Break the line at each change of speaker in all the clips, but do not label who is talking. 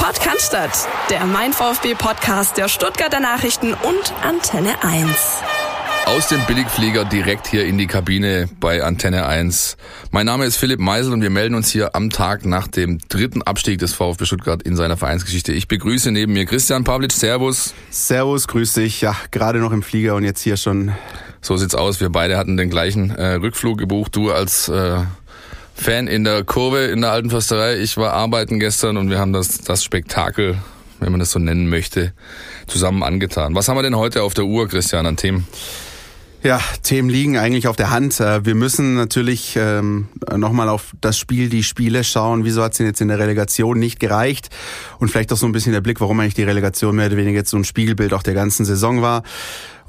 Podcast, der Mein VfB Podcast der Stuttgarter Nachrichten und Antenne 1.
Aus dem Billigflieger direkt hier in die Kabine bei Antenne 1. Mein Name ist Philipp Meisel und wir melden uns hier am Tag nach dem dritten Abstieg des VfB Stuttgart in seiner Vereinsgeschichte. Ich begrüße neben mir Christian Pavlic. Servus.
Servus, grüß dich. Ja, gerade noch im Flieger und jetzt hier schon.
So sieht's aus. Wir beide hatten den gleichen äh, Rückflug gebucht. Du als äh, Fan in der Kurve in der Alten Försterei. Ich war arbeiten gestern und wir haben das, das Spektakel, wenn man das so nennen möchte, zusammen angetan. Was haben wir denn heute auf der Uhr, Christian, an Themen?
Ja, Themen liegen eigentlich auf der Hand. Äh, wir müssen natürlich ähm, nochmal auf das Spiel, die Spiele schauen. Wieso hat es denn jetzt in der Relegation nicht gereicht? Und vielleicht auch so ein bisschen der Blick, warum eigentlich die Relegation mehr oder weniger jetzt so ein Spiegelbild auch der ganzen Saison war.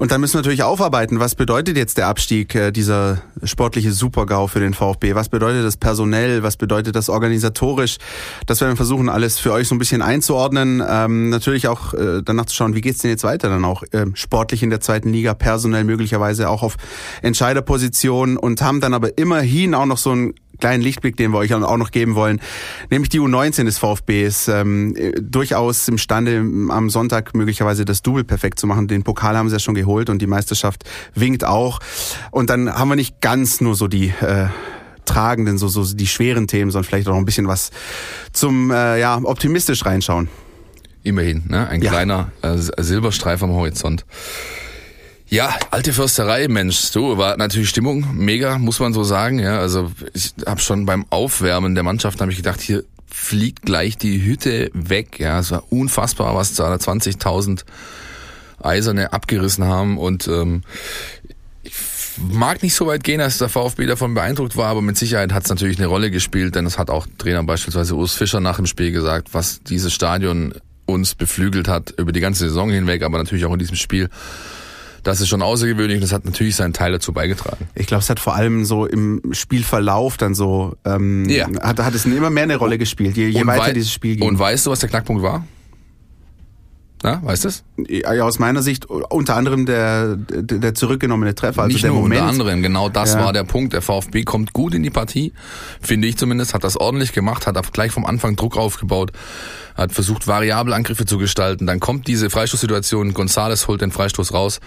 Und dann müssen wir natürlich aufarbeiten, was bedeutet jetzt der Abstieg, äh, dieser sportliche Supergau für den VfB? Was bedeutet das personell? Was bedeutet das organisatorisch? Das werden wir versuchen, alles für euch so ein bisschen einzuordnen. Ähm, natürlich auch äh, danach zu schauen, wie geht's denn jetzt weiter dann auch äh, sportlich in der zweiten Liga, personell möglicherweise auch auf Entscheiderpositionen und haben dann aber immerhin auch noch so ein kleinen Lichtblick, den wir euch auch noch geben wollen, nämlich die U19 des VfBs, ähm, durchaus imstande, am Sonntag möglicherweise das Double perfekt zu machen. Den Pokal haben sie ja schon geholt und die Meisterschaft winkt auch. Und dann haben wir nicht ganz nur so die äh, tragenden, so, so die schweren Themen, sondern vielleicht auch noch ein bisschen was zum äh, ja, optimistisch reinschauen.
Immerhin, ne? ein ja. kleiner äh, Silberstreif am Horizont. Ja, alte Försterei, Mensch, so war natürlich Stimmung mega, muss man so sagen. Ja, also ich habe schon beim Aufwärmen der Mannschaft habe ich gedacht, hier fliegt gleich die Hütte weg. Ja, es war unfassbar, was da 20.000 Eiserne abgerissen haben und ähm, ich mag nicht so weit gehen, dass der VfB davon beeindruckt war, aber mit Sicherheit hat es natürlich eine Rolle gespielt, denn das hat auch Trainer beispielsweise Urs Fischer nach dem Spiel gesagt, was dieses Stadion uns beflügelt hat über die ganze Saison hinweg, aber natürlich auch in diesem Spiel das ist schon außergewöhnlich und das hat natürlich seinen Teil dazu beigetragen.
Ich glaube, es hat vor allem so im Spielverlauf dann so, ähm, ja. hat, hat es immer mehr eine Rolle gespielt, je, je weiter dieses Spiel ging.
Und weißt du, was der Knackpunkt war? Na, weißt du es?
Ja, aus meiner Sicht unter anderem der, der, der zurückgenommene Treffer.
Also
Nicht
der
nur
Moment. unter anderem, genau das ja. war der Punkt. Der VfB kommt gut in die Partie, finde ich zumindest, hat das ordentlich gemacht, hat gleich vom Anfang Druck aufgebaut, hat versucht, variable Angriffe zu gestalten. Dann kommt diese Freistoßsituation, Gonzales holt den Freistoß raus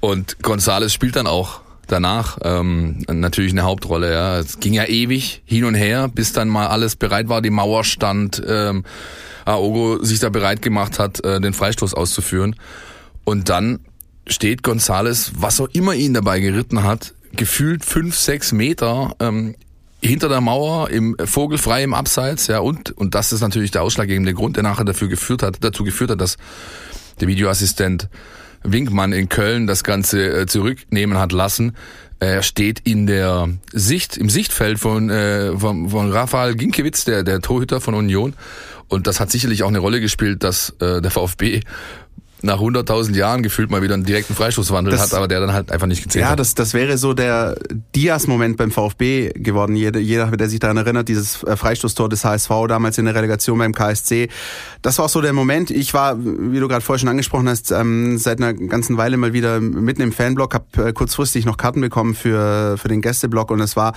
und Gonzales spielt dann auch danach ähm, natürlich eine Hauptrolle. Ja. Es ging ja ewig hin und her, bis dann mal alles bereit war, die Mauer stand. Ähm, Aogo sich da bereit gemacht hat, äh, den Freistoß auszuführen. Und dann steht Gonzales, was auch immer ihn dabei geritten hat, gefühlt fünf, sechs Meter ähm, hinter der Mauer im vogelfrei im Abseits, ja, und, und das ist natürlich der ausschlaggebende Grund, der nachher dafür geführt hat, dazu geführt hat, dass der Videoassistent Winkmann in Köln das Ganze äh, zurücknehmen hat lassen. Er steht in der Sicht, im Sichtfeld von, äh, von, von Rafael Ginkiewicz, der, der Torhüter von Union. Und das hat sicherlich auch eine Rolle gespielt, dass äh, der VfB nach 100.000 Jahren gefühlt mal wieder einen direkten Freistoßwandel das, hat, aber der dann halt einfach nicht gezählt
ja,
hat. Ja,
das, das wäre so der Dias-Moment beim VfB geworden. Jeder, jeder, der sich daran erinnert, dieses äh, Freistoßtor des HSV damals in der Relegation beim KSC. Das war auch so der Moment. Ich war, wie du gerade vorher schon angesprochen hast, ähm, seit einer ganzen Weile mal wieder mitten im Fanblock, habe äh, kurzfristig noch Karten bekommen für, für den Gästeblock und es war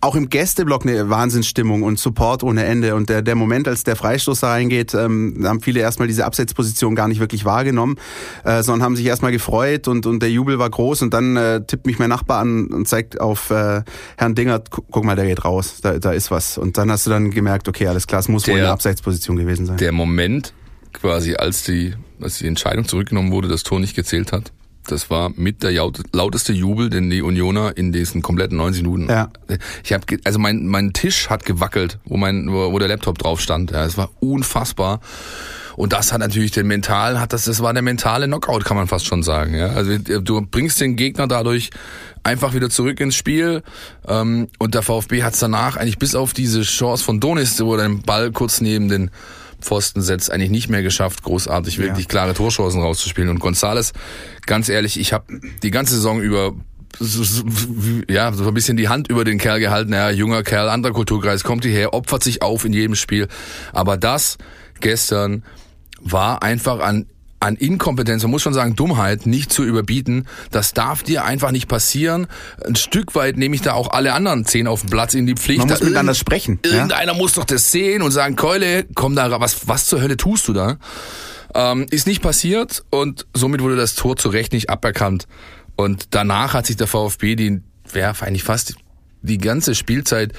auch im Gästeblock eine Wahnsinnsstimmung und Support ohne Ende. Und der, der Moment, als der Freistoß da reingeht, ähm, haben viele erstmal diese Absetzposition gar nicht wirklich wahrgenommen, äh, sondern haben sich erstmal gefreut und, und der Jubel war groß. Und dann äh, tippt mich mein Nachbar an und zeigt auf äh, Herrn Dingert, guck mal, der geht raus, da, da ist was. Und dann hast du dann gemerkt, okay, alles klar, es muss der, wohl eine Abseitsposition gewesen sein.
Der Moment quasi, als die, als die Entscheidung zurückgenommen wurde, das Tor nicht gezählt hat, das war mit der lauteste Jubel, den die Unioner in diesen kompletten 90 Minuten. Ja. Ich habe also mein mein Tisch hat gewackelt, wo mein wo, der Laptop drauf stand. Ja, es war unfassbar. Und das hat natürlich den mental, hat das, das war der mentale Knockout, kann man fast schon sagen. Ja? Also du bringst den Gegner dadurch einfach wieder zurück ins Spiel. Ähm, und der VfB hat es danach eigentlich bis auf diese Chance von Donis, wo er den Ball kurz neben den Pfosten setzt, eigentlich nicht mehr geschafft, großartig wirklich ja. klare Torchancen rauszuspielen. Und Gonzales, ganz ehrlich, ich habe die ganze Saison über ja, so ein bisschen die Hand über den Kerl gehalten. Ja, junger Kerl, anderer Kulturkreis, kommt hierher, opfert sich auf in jedem Spiel. Aber das gestern war einfach an an Inkompetenz, man muss schon sagen Dummheit, nicht zu überbieten. Das darf dir einfach nicht passieren. Ein Stück weit nehme ich da auch alle anderen zehn auf dem Platz in die Pflicht.
Man muss miteinander sprechen.
Irgendeiner ja? muss doch das sehen und sagen, Keule, komm da, was, was zur Hölle tust du da? Ähm, ist nicht passiert und somit wurde das Tor zu Recht nicht aberkannt. Und danach hat sich der VfB, die wäre eigentlich fast die ganze Spielzeit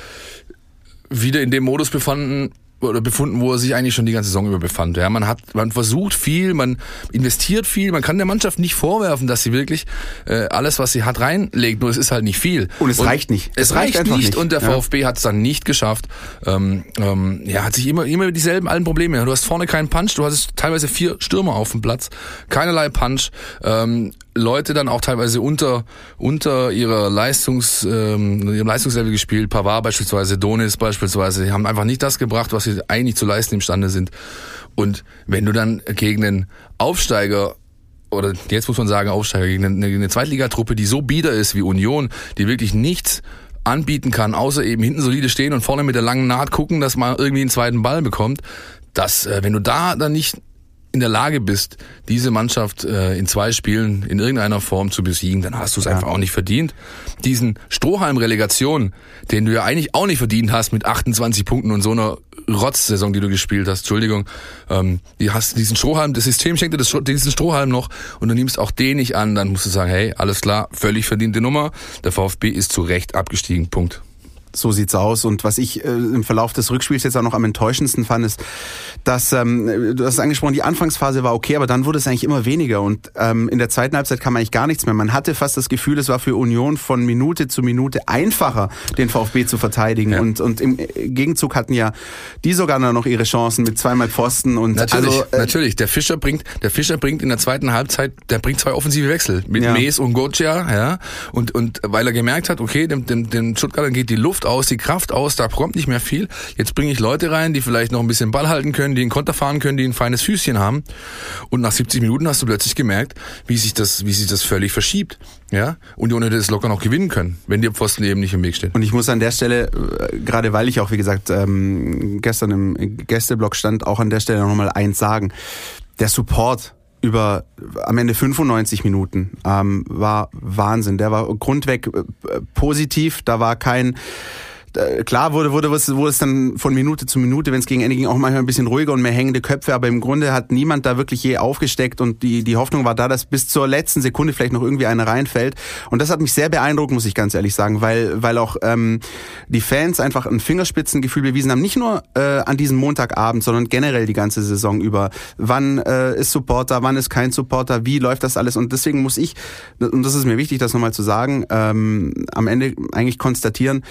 wieder in dem Modus befanden, oder befunden, wo er sich eigentlich schon die ganze Saison über befand. Ja, man hat, man versucht viel, man investiert viel, man kann der Mannschaft nicht vorwerfen, dass sie wirklich äh, alles, was sie hat, reinlegt. Nur es ist halt nicht viel.
Und es und reicht nicht.
Es, es reicht, reicht nicht, nicht, und der ja. VfB hat es dann nicht geschafft. Ähm, ähm, ja, hat sich immer immer dieselben allen Probleme. Du hast vorne keinen Punch, du hast teilweise vier Stürmer auf dem Platz, keinerlei Punch. Ähm, Leute dann auch teilweise unter unter ihrer Leistungs ähm, ihrem Leistungslevel gespielt. Pavard beispielsweise, Donis beispielsweise, die haben einfach nicht das gebracht, was sie eigentlich zu leisten imstande sind. Und wenn du dann gegen einen Aufsteiger oder jetzt muss man sagen Aufsteiger gegen eine, eine Zweitligatruppe, die so bieder ist wie Union, die wirklich nichts anbieten kann, außer eben hinten solide stehen und vorne mit der langen Naht gucken, dass man irgendwie einen zweiten Ball bekommt. dass äh, wenn du da dann nicht in der Lage bist, diese Mannschaft äh, in zwei Spielen in irgendeiner Form zu besiegen, dann hast du es ja. einfach auch nicht verdient. Diesen Strohhalm-Relegation, den du ja eigentlich auch nicht verdient hast mit 28 Punkten und so einer Rotz-Saison, die du gespielt hast, Entschuldigung, ähm, die hast diesen Strohhalm, das System schenkt dir das, diesen Strohhalm noch und du nimmst auch den nicht an, dann musst du sagen, hey, alles klar, völlig verdiente Nummer, der VfB ist zu Recht abgestiegen, Punkt.
So sieht's aus. Und was ich äh, im Verlauf des Rückspiels jetzt auch noch am enttäuschendsten fand, ist, dass, ähm, du hast es angesprochen, die Anfangsphase war okay, aber dann wurde es eigentlich immer weniger. Und ähm, in der zweiten Halbzeit kam eigentlich gar nichts mehr. Man hatte fast das Gefühl, es war für Union von Minute zu Minute einfacher, den VfB zu verteidigen. Ja. Und, und im Gegenzug hatten ja die sogar noch ihre Chancen mit zweimal Pfosten. Und
natürlich, also, äh, natürlich. Der Fischer bringt, der Fischer bringt in der zweiten Halbzeit, der bringt zwei offensive Wechsel mit ja. Mees und Goccia, ja. Und, und weil er gemerkt hat, okay, dem, dem, dem Stuttgartern geht die Luft aus, die Kraft aus, da kommt nicht mehr viel. Jetzt bringe ich Leute rein, die vielleicht noch ein bisschen Ball halten können, die einen Konter fahren können, die ein feines Füßchen haben. Und nach 70 Minuten hast du plötzlich gemerkt, wie sich das, wie sich das völlig verschiebt. Ja, Union hätte es locker noch gewinnen können, wenn die Pfosten eben nicht im Weg stehen.
Und ich muss an der Stelle, äh, gerade weil ich auch, wie gesagt, ähm, gestern im Gästeblock stand, auch an der Stelle nochmal eins sagen. Der Support über am Ende 95 Minuten ähm, war Wahnsinn. Der war grundweg äh, positiv. Da war kein klar wurde, wurde, wurde es dann von Minute zu Minute, wenn es gegen Ende ging, auch manchmal ein bisschen ruhiger und mehr hängende Köpfe, aber im Grunde hat niemand da wirklich je aufgesteckt und die, die Hoffnung war da, dass bis zur letzten Sekunde vielleicht noch irgendwie einer reinfällt. Und das hat mich sehr beeindruckt, muss ich ganz ehrlich sagen, weil, weil auch ähm, die Fans einfach ein Fingerspitzengefühl bewiesen haben, nicht nur äh, an diesem Montagabend, sondern generell die ganze Saison über. Wann äh, ist Supporter, wann ist kein Supporter, wie läuft das alles? Und deswegen muss ich, und das ist mir wichtig, das nochmal zu sagen, ähm, am Ende eigentlich konstatieren,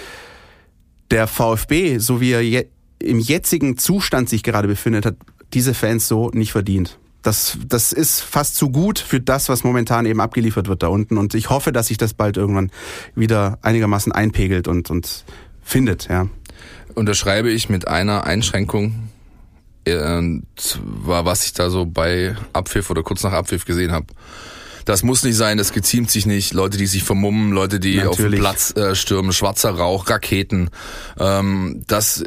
der VfB, so wie er je, im jetzigen Zustand sich gerade befindet, hat diese Fans so nicht verdient. Das, das ist fast zu gut für das, was momentan eben abgeliefert wird da unten. Und ich hoffe, dass sich das bald irgendwann wieder einigermaßen einpegelt und, und findet, ja.
Unterschreibe ich mit einer Einschränkung, äh, war, was ich da so bei Abpfiff oder kurz nach Abpfiff gesehen habe. Das muss nicht sein, das geziemt sich nicht. Leute, die sich vermummen, Leute, die Natürlich. auf den Platz äh, stürmen, schwarzer Rauch, Raketen. Ähm, das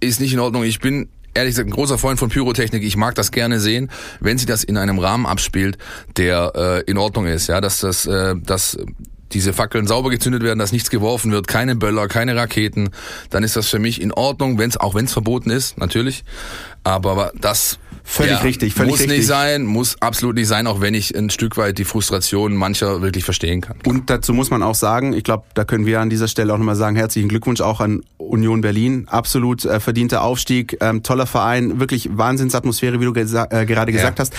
ist nicht in Ordnung. Ich bin ehrlich gesagt ein großer Freund von Pyrotechnik. Ich mag das gerne sehen, wenn sich das in einem Rahmen abspielt, der äh, in Ordnung ist. Ja, dass das, äh, dass diese Fackeln sauber gezündet werden, dass nichts geworfen wird, keine Böller, keine Raketen, dann ist das für mich in Ordnung, wenn's auch wenn es verboten ist, natürlich. Aber das
Völlig ja, richtig, völlig
muss
richtig.
nicht sein, muss absolut nicht sein, auch wenn ich ein Stück weit die Frustration mancher wirklich verstehen kann.
Und dazu muss man auch sagen, ich glaube, da können wir an dieser Stelle auch nochmal sagen, herzlichen Glückwunsch auch an Union Berlin. Absolut äh, verdienter Aufstieg, ähm, toller Verein, wirklich Wahnsinnsatmosphäre, wie du gesa äh, gerade gesagt ja. hast.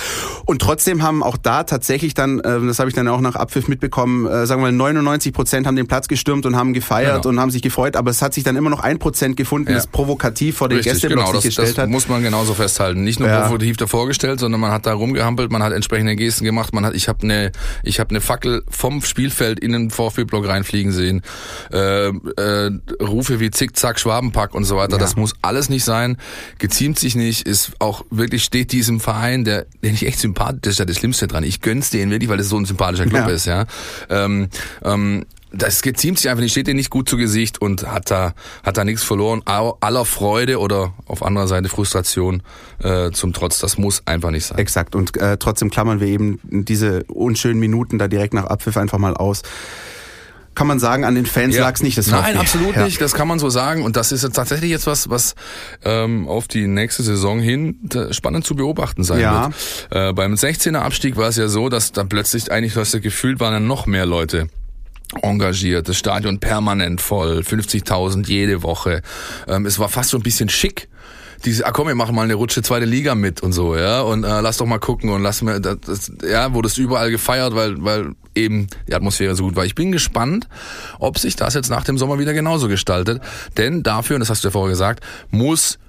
Und trotzdem haben auch da tatsächlich dann, äh, das habe ich dann auch nach Abpfiff mitbekommen, äh, sagen wir mal 99 Prozent haben den Platz gestürmt und haben gefeiert genau. und haben sich gefreut, aber es hat sich dann immer noch ein Prozent gefunden, ja. das provokativ vor den Richtig, Gästeblock genau, sich das, gestellt
das
hat.
muss man genauso festhalten. Nicht nur ja provokativ davor gestellt, sondern man hat da rumgehampelt, man hat entsprechende Gesten gemacht, man hat, ich habe eine, ich habe eine Fackel vom Spielfeld in den VfB-Block reinfliegen sehen, äh, äh, Rufe wie Zickzack, Schwabenpack und so weiter. Ja. Das muss alles nicht sein, geziemt sich nicht, ist auch wirklich steht diesem Verein, der, den ich echt sympathisch, das ist ja das Schlimmste dran. Ich gönn's denen wirklich, weil das so ein sympathischer Club ja. ist, ja. Ähm, ähm, das geziemt sich einfach nicht, steht dir nicht gut zu Gesicht und hat da, hat da nichts verloren. Aller Freude oder auf anderer Seite Frustration äh, zum Trotz, das muss einfach nicht sein.
Exakt. Und äh, trotzdem klammern wir eben diese unschönen Minuten da direkt nach Abpfiff einfach mal aus kann man sagen, an den Fans ja. lag es nicht.
Das Nein, absolut ja. nicht. Das kann man so sagen. Und das ist jetzt tatsächlich jetzt was, was ähm, auf die nächste Saison hin spannend zu beobachten sein ja. wird. Äh, beim 16er Abstieg war es ja so, dass da plötzlich eigentlich, was gefühlt waren, dann noch mehr Leute engagiert, das Stadion permanent voll, 50.000 jede Woche. Ähm, es war fast so ein bisschen schick, diese, ah komm, wir machen mal eine Rutsche zweite Liga mit und so, ja, und äh, lass doch mal gucken und lass mir, das, das, ja, wurde es überall gefeiert, weil, weil eben die Atmosphäre so gut war. Ich bin gespannt, ob sich das jetzt nach dem Sommer wieder genauso gestaltet, denn dafür, und das hast du ja vorher gesagt, muss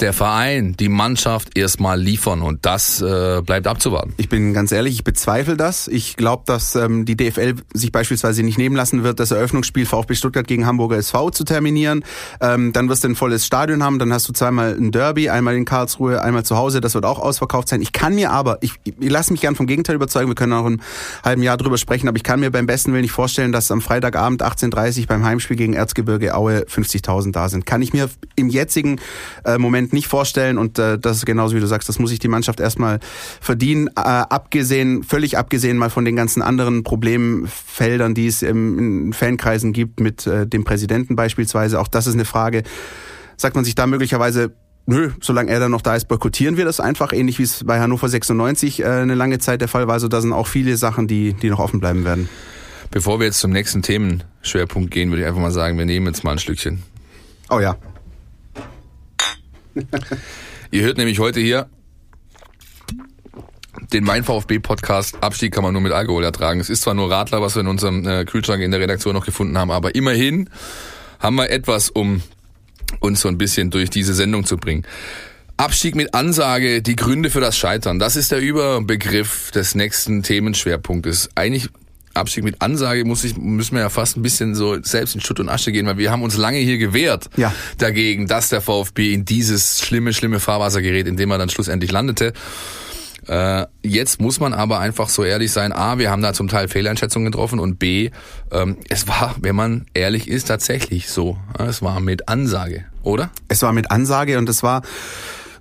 der Verein, die Mannschaft erstmal liefern und das äh, bleibt abzuwarten.
Ich bin ganz ehrlich, ich bezweifle das. Ich glaube, dass ähm, die DFL sich beispielsweise nicht nehmen lassen wird, das Eröffnungsspiel VfB Stuttgart gegen Hamburger SV zu terminieren. Ähm, dann wirst du ein volles Stadion haben, dann hast du zweimal ein Derby, einmal in Karlsruhe, einmal zu Hause, das wird auch ausverkauft sein. Ich kann mir aber, ich, ich lasse mich gern vom Gegenteil überzeugen, wir können auch im halben Jahr drüber sprechen, aber ich kann mir beim besten Willen nicht vorstellen, dass am Freitagabend 18.30 beim Heimspiel gegen Erzgebirge Aue 50.000 da sind. Kann ich mir im jetzigen äh, Moment nicht vorstellen und äh, das ist genauso wie du sagst, das muss sich die Mannschaft erstmal verdienen, äh, abgesehen, völlig abgesehen mal von den ganzen anderen Problemfeldern, die es im, in Fankreisen gibt, mit äh, dem Präsidenten beispielsweise. Auch das ist eine Frage. Sagt man sich da möglicherweise nö, solange er dann noch da ist, boykottieren wir das einfach, ähnlich wie es bei Hannover 96 äh, eine lange Zeit der Fall war. Also da sind auch viele Sachen, die, die noch offen bleiben werden.
Bevor wir jetzt zum nächsten Themenschwerpunkt gehen, würde ich einfach mal sagen, wir nehmen jetzt mal ein Schlückchen.
Oh ja.
Ihr hört nämlich heute hier den Mein VfB Podcast. Abstieg kann man nur mit Alkohol ertragen. Es ist zwar nur Radler, was wir in unserem äh, Kühlschrank in der Redaktion noch gefunden haben, aber immerhin haben wir etwas, um uns so ein bisschen durch diese Sendung zu bringen. Abstieg mit Ansage, die Gründe für das Scheitern. Das ist der Überbegriff des nächsten Themenschwerpunktes. Eigentlich Abstieg mit Ansage muss ich, müssen wir ja fast ein bisschen so selbst in Schutt und Asche gehen, weil wir haben uns lange hier gewehrt ja. dagegen, dass der VfB in dieses schlimme, schlimme Fahrwasser gerät, in dem er dann schlussendlich landete. Äh, jetzt muss man aber einfach so ehrlich sein, A, wir haben da zum Teil Fehleinschätzungen getroffen und B, ähm, es war, wenn man ehrlich ist, tatsächlich so. Es war mit Ansage, oder?
Es war mit Ansage und es war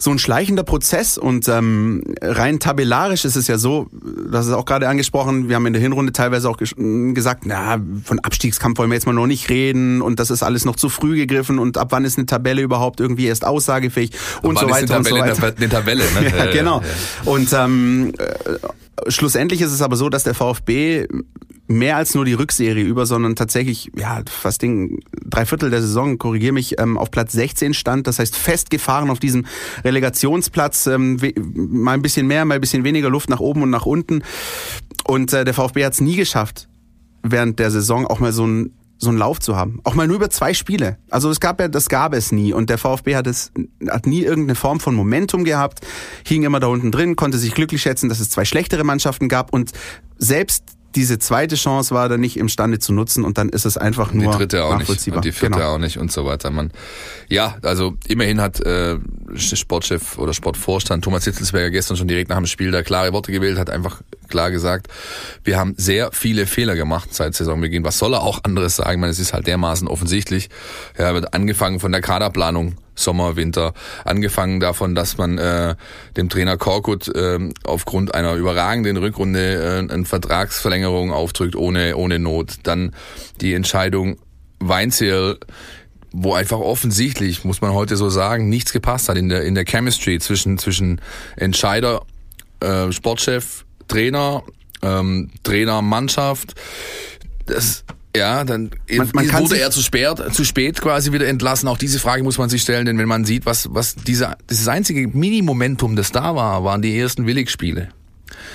so ein schleichender Prozess und ähm, rein tabellarisch ist es ja so, das ist auch gerade angesprochen, wir haben in der Hinrunde teilweise auch gesagt, na, von Abstiegskampf wollen wir jetzt mal noch nicht reden und das ist alles noch zu früh gegriffen und ab wann ist eine Tabelle überhaupt irgendwie erst aussagefähig und so weiter und so weiter.
Eine Tabelle, ne?
ja, genau. Und ähm, äh, schlussendlich ist es aber so, dass der VfB mehr als nur die Rückserie über, sondern tatsächlich, ja, fast Ding, drei Viertel der Saison, korrigiere mich, ähm, auf Platz 16 stand. Das heißt, festgefahren auf diesem Relegationsplatz, ähm, mal ein bisschen mehr, mal ein bisschen weniger Luft nach oben und nach unten. Und äh, der VfB hat es nie geschafft, während der Saison auch mal so ein so einen Lauf zu haben. Auch mal nur über zwei Spiele. Also es gab ja, das gab es nie. Und der VfB hat es, hat nie irgendeine Form von Momentum gehabt, hing immer da unten drin, konnte sich glücklich schätzen, dass es zwei schlechtere Mannschaften gab und selbst diese zweite Chance war er nicht imstande zu nutzen und dann ist es einfach nur
die dritte auch nicht und die vierte genau. auch nicht und so weiter. Man, ja, also immerhin hat äh, Sportchef oder Sportvorstand Thomas Hitzelsberger gestern schon direkt nach dem Spiel da klare Worte gewählt, hat einfach klar gesagt, wir haben sehr viele Fehler gemacht seit Saisonbeginn. Was soll er auch anderes sagen? Ich meine, es ist halt dermaßen offensichtlich. Ja, wird angefangen von der Kaderplanung Sommer, Winter. Angefangen davon, dass man äh, dem Trainer Korkut äh, aufgrund einer überragenden Rückrunde äh, eine Vertragsverlängerung aufdrückt, ohne, ohne Not. Dann die Entscheidung Weinzierl wo einfach offensichtlich, muss man heute so sagen, nichts gepasst hat in der, in der Chemistry zwischen, zwischen Entscheider, äh, Sportchef, Trainer, ähm, Trainer, Mannschaft. Das, ja, dann man, man wurde er zu spät, zu spät quasi wieder entlassen. Auch diese Frage muss man sich stellen, denn wenn man sieht, was, was diese, dieses einzige Mini-Momentum, das da war, waren die ersten Willigspiele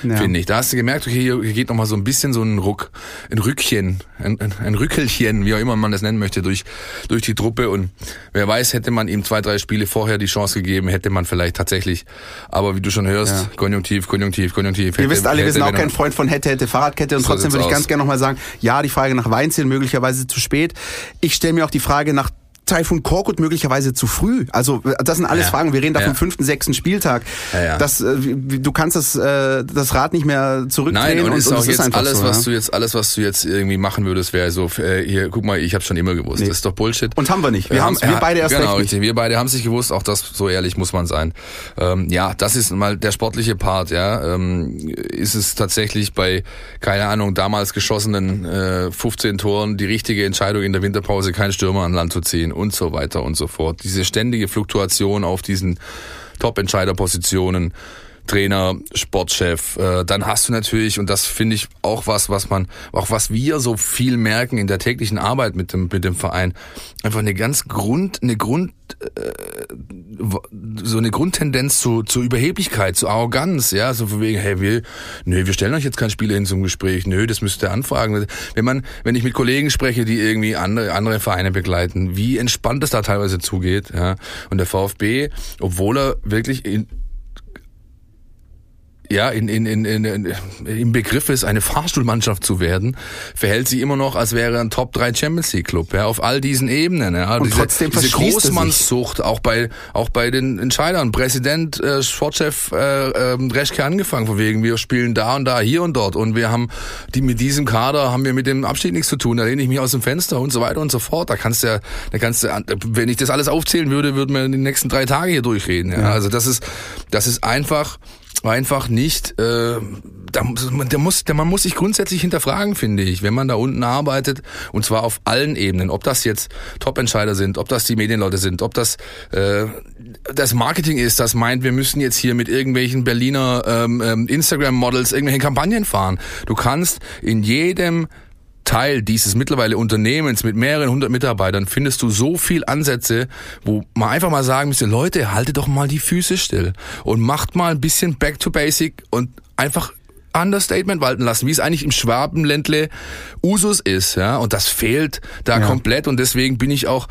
ja. finde ich. Da hast du gemerkt, okay, hier geht nochmal so ein bisschen so ein Ruck, ein Rückchen, ein, ein, Rückelchen, wie auch immer man das nennen möchte, durch, durch die Truppe. Und wer weiß, hätte man ihm zwei, drei Spiele vorher die Chance gegeben, hätte man vielleicht tatsächlich. Aber wie du schon hörst, ja. Konjunktiv, Konjunktiv, Konjunktiv.
Ihr wisst alle, hätte, wir sind auch kein Freund von hätte, hätte, Fahrradkette. Und so trotzdem würde ich aus. ganz gerne nochmal sagen, ja, die Frage nach Weinziel möglicherweise zu spät. Ich stelle mir auch die Frage nach Taifun Korkut möglicherweise zu früh? Also das sind alles
Ja.
Fragen. Wir reden da
Ja.
vom fünften, sechsten Spieltag.
Ja.
Das, äh, du kannst das, äh, das Rad nicht mehr zurückdrehen.
Nein, und, ist
und
auch jetzt
einfach
alles,
so,
was du jetzt, alles, was du jetzt irgendwie machen würdest, wäre so, äh, hier, guck mal, ich habe schon immer gewusst.
Nee.
Das ist doch Bullshit.
Und haben wir nicht. Wir, haben's, wir
ja,
beide erst
genau,
recht nicht.
richtig. Wir beide haben es nicht gewusst, auch das, so ehrlich muss man sein. Ähm, ja, das ist mal der sportliche Part, ja. Ähm, ist es tatsächlich bei, keine Ahnung, damals geschossenen äh, 15 Toren die richtige Entscheidung in der Winterpause, keinen Stürmer an Land zu ziehen und so weiter und so fort. Diese ständige Fluktuation auf diesen Top-Entscheiderpositionen. Trainer, Sportchef, äh, dann hast du natürlich, und das finde ich auch was, was man, auch was wir so viel merken in der täglichen Arbeit mit dem, mit dem Verein, einfach eine ganz Grund, eine Grund, äh, so eine Grundtendenz zu, zur Überheblichkeit, zur Arroganz, ja, so von wegen, hey, wir, nö, wir stellen euch jetzt keinen Spieler hin zum Gespräch, nö, das müsst ihr anfragen. Wenn man, wenn ich mit Kollegen spreche, die irgendwie andere, andere Vereine begleiten, wie entspannt es da teilweise zugeht, ja, und der VfB, obwohl er wirklich in, ja, in, in, in, in, im Begriff ist, eine Fahrstuhlmannschaft zu werden, verhält sich immer noch, als wäre er ein Top 3 Champions League Club, ja, auf all diesen Ebenen. Ja.
Und
diese,
trotzdem
diese. Großmannszucht, auch bei, auch bei den Entscheidern, Präsident, äh, Sportchef äh, äh, Reschke angefangen, von wegen, wir spielen da und da, hier und dort und wir haben, die mit diesem Kader haben wir mit dem Abstieg nichts zu tun, da lehne ich mich aus dem Fenster und so weiter und so fort. Da kannst du ja, da kannst du, wenn ich das alles aufzählen würde, würden wir in den nächsten drei Tage hier durchreden. Ja. Also das ist, das ist einfach, einfach nicht, äh, da, muss- man- muss sich grundsätzlich hinterfragen, finde ich, wenn man da unten arbeitet und zwar auf allen Ebenen, ob das jetzt Top-Entscheider sind, ob das die Medienleute sind, ob das äh, das Marketing ist, das meint, wir müssen jetzt hier mit irgendwelchen Berliner ähm, ähm, Instagram-Models irgendwelche Kampagnen fahren. Du kannst in jedem Teil dieses mittlerweile Unternehmens mit mehreren hundert Mitarbeitern findest du so viel Ansätze, wo man einfach mal sagen müsste, Leute, haltet doch mal die Füße still und macht mal ein bisschen back to basic und einfach Understatement walten lassen, wie es eigentlich im Schwabenländle Usus ist, ja, und das fehlt da
Ja.
komplett und deswegen bin ich auch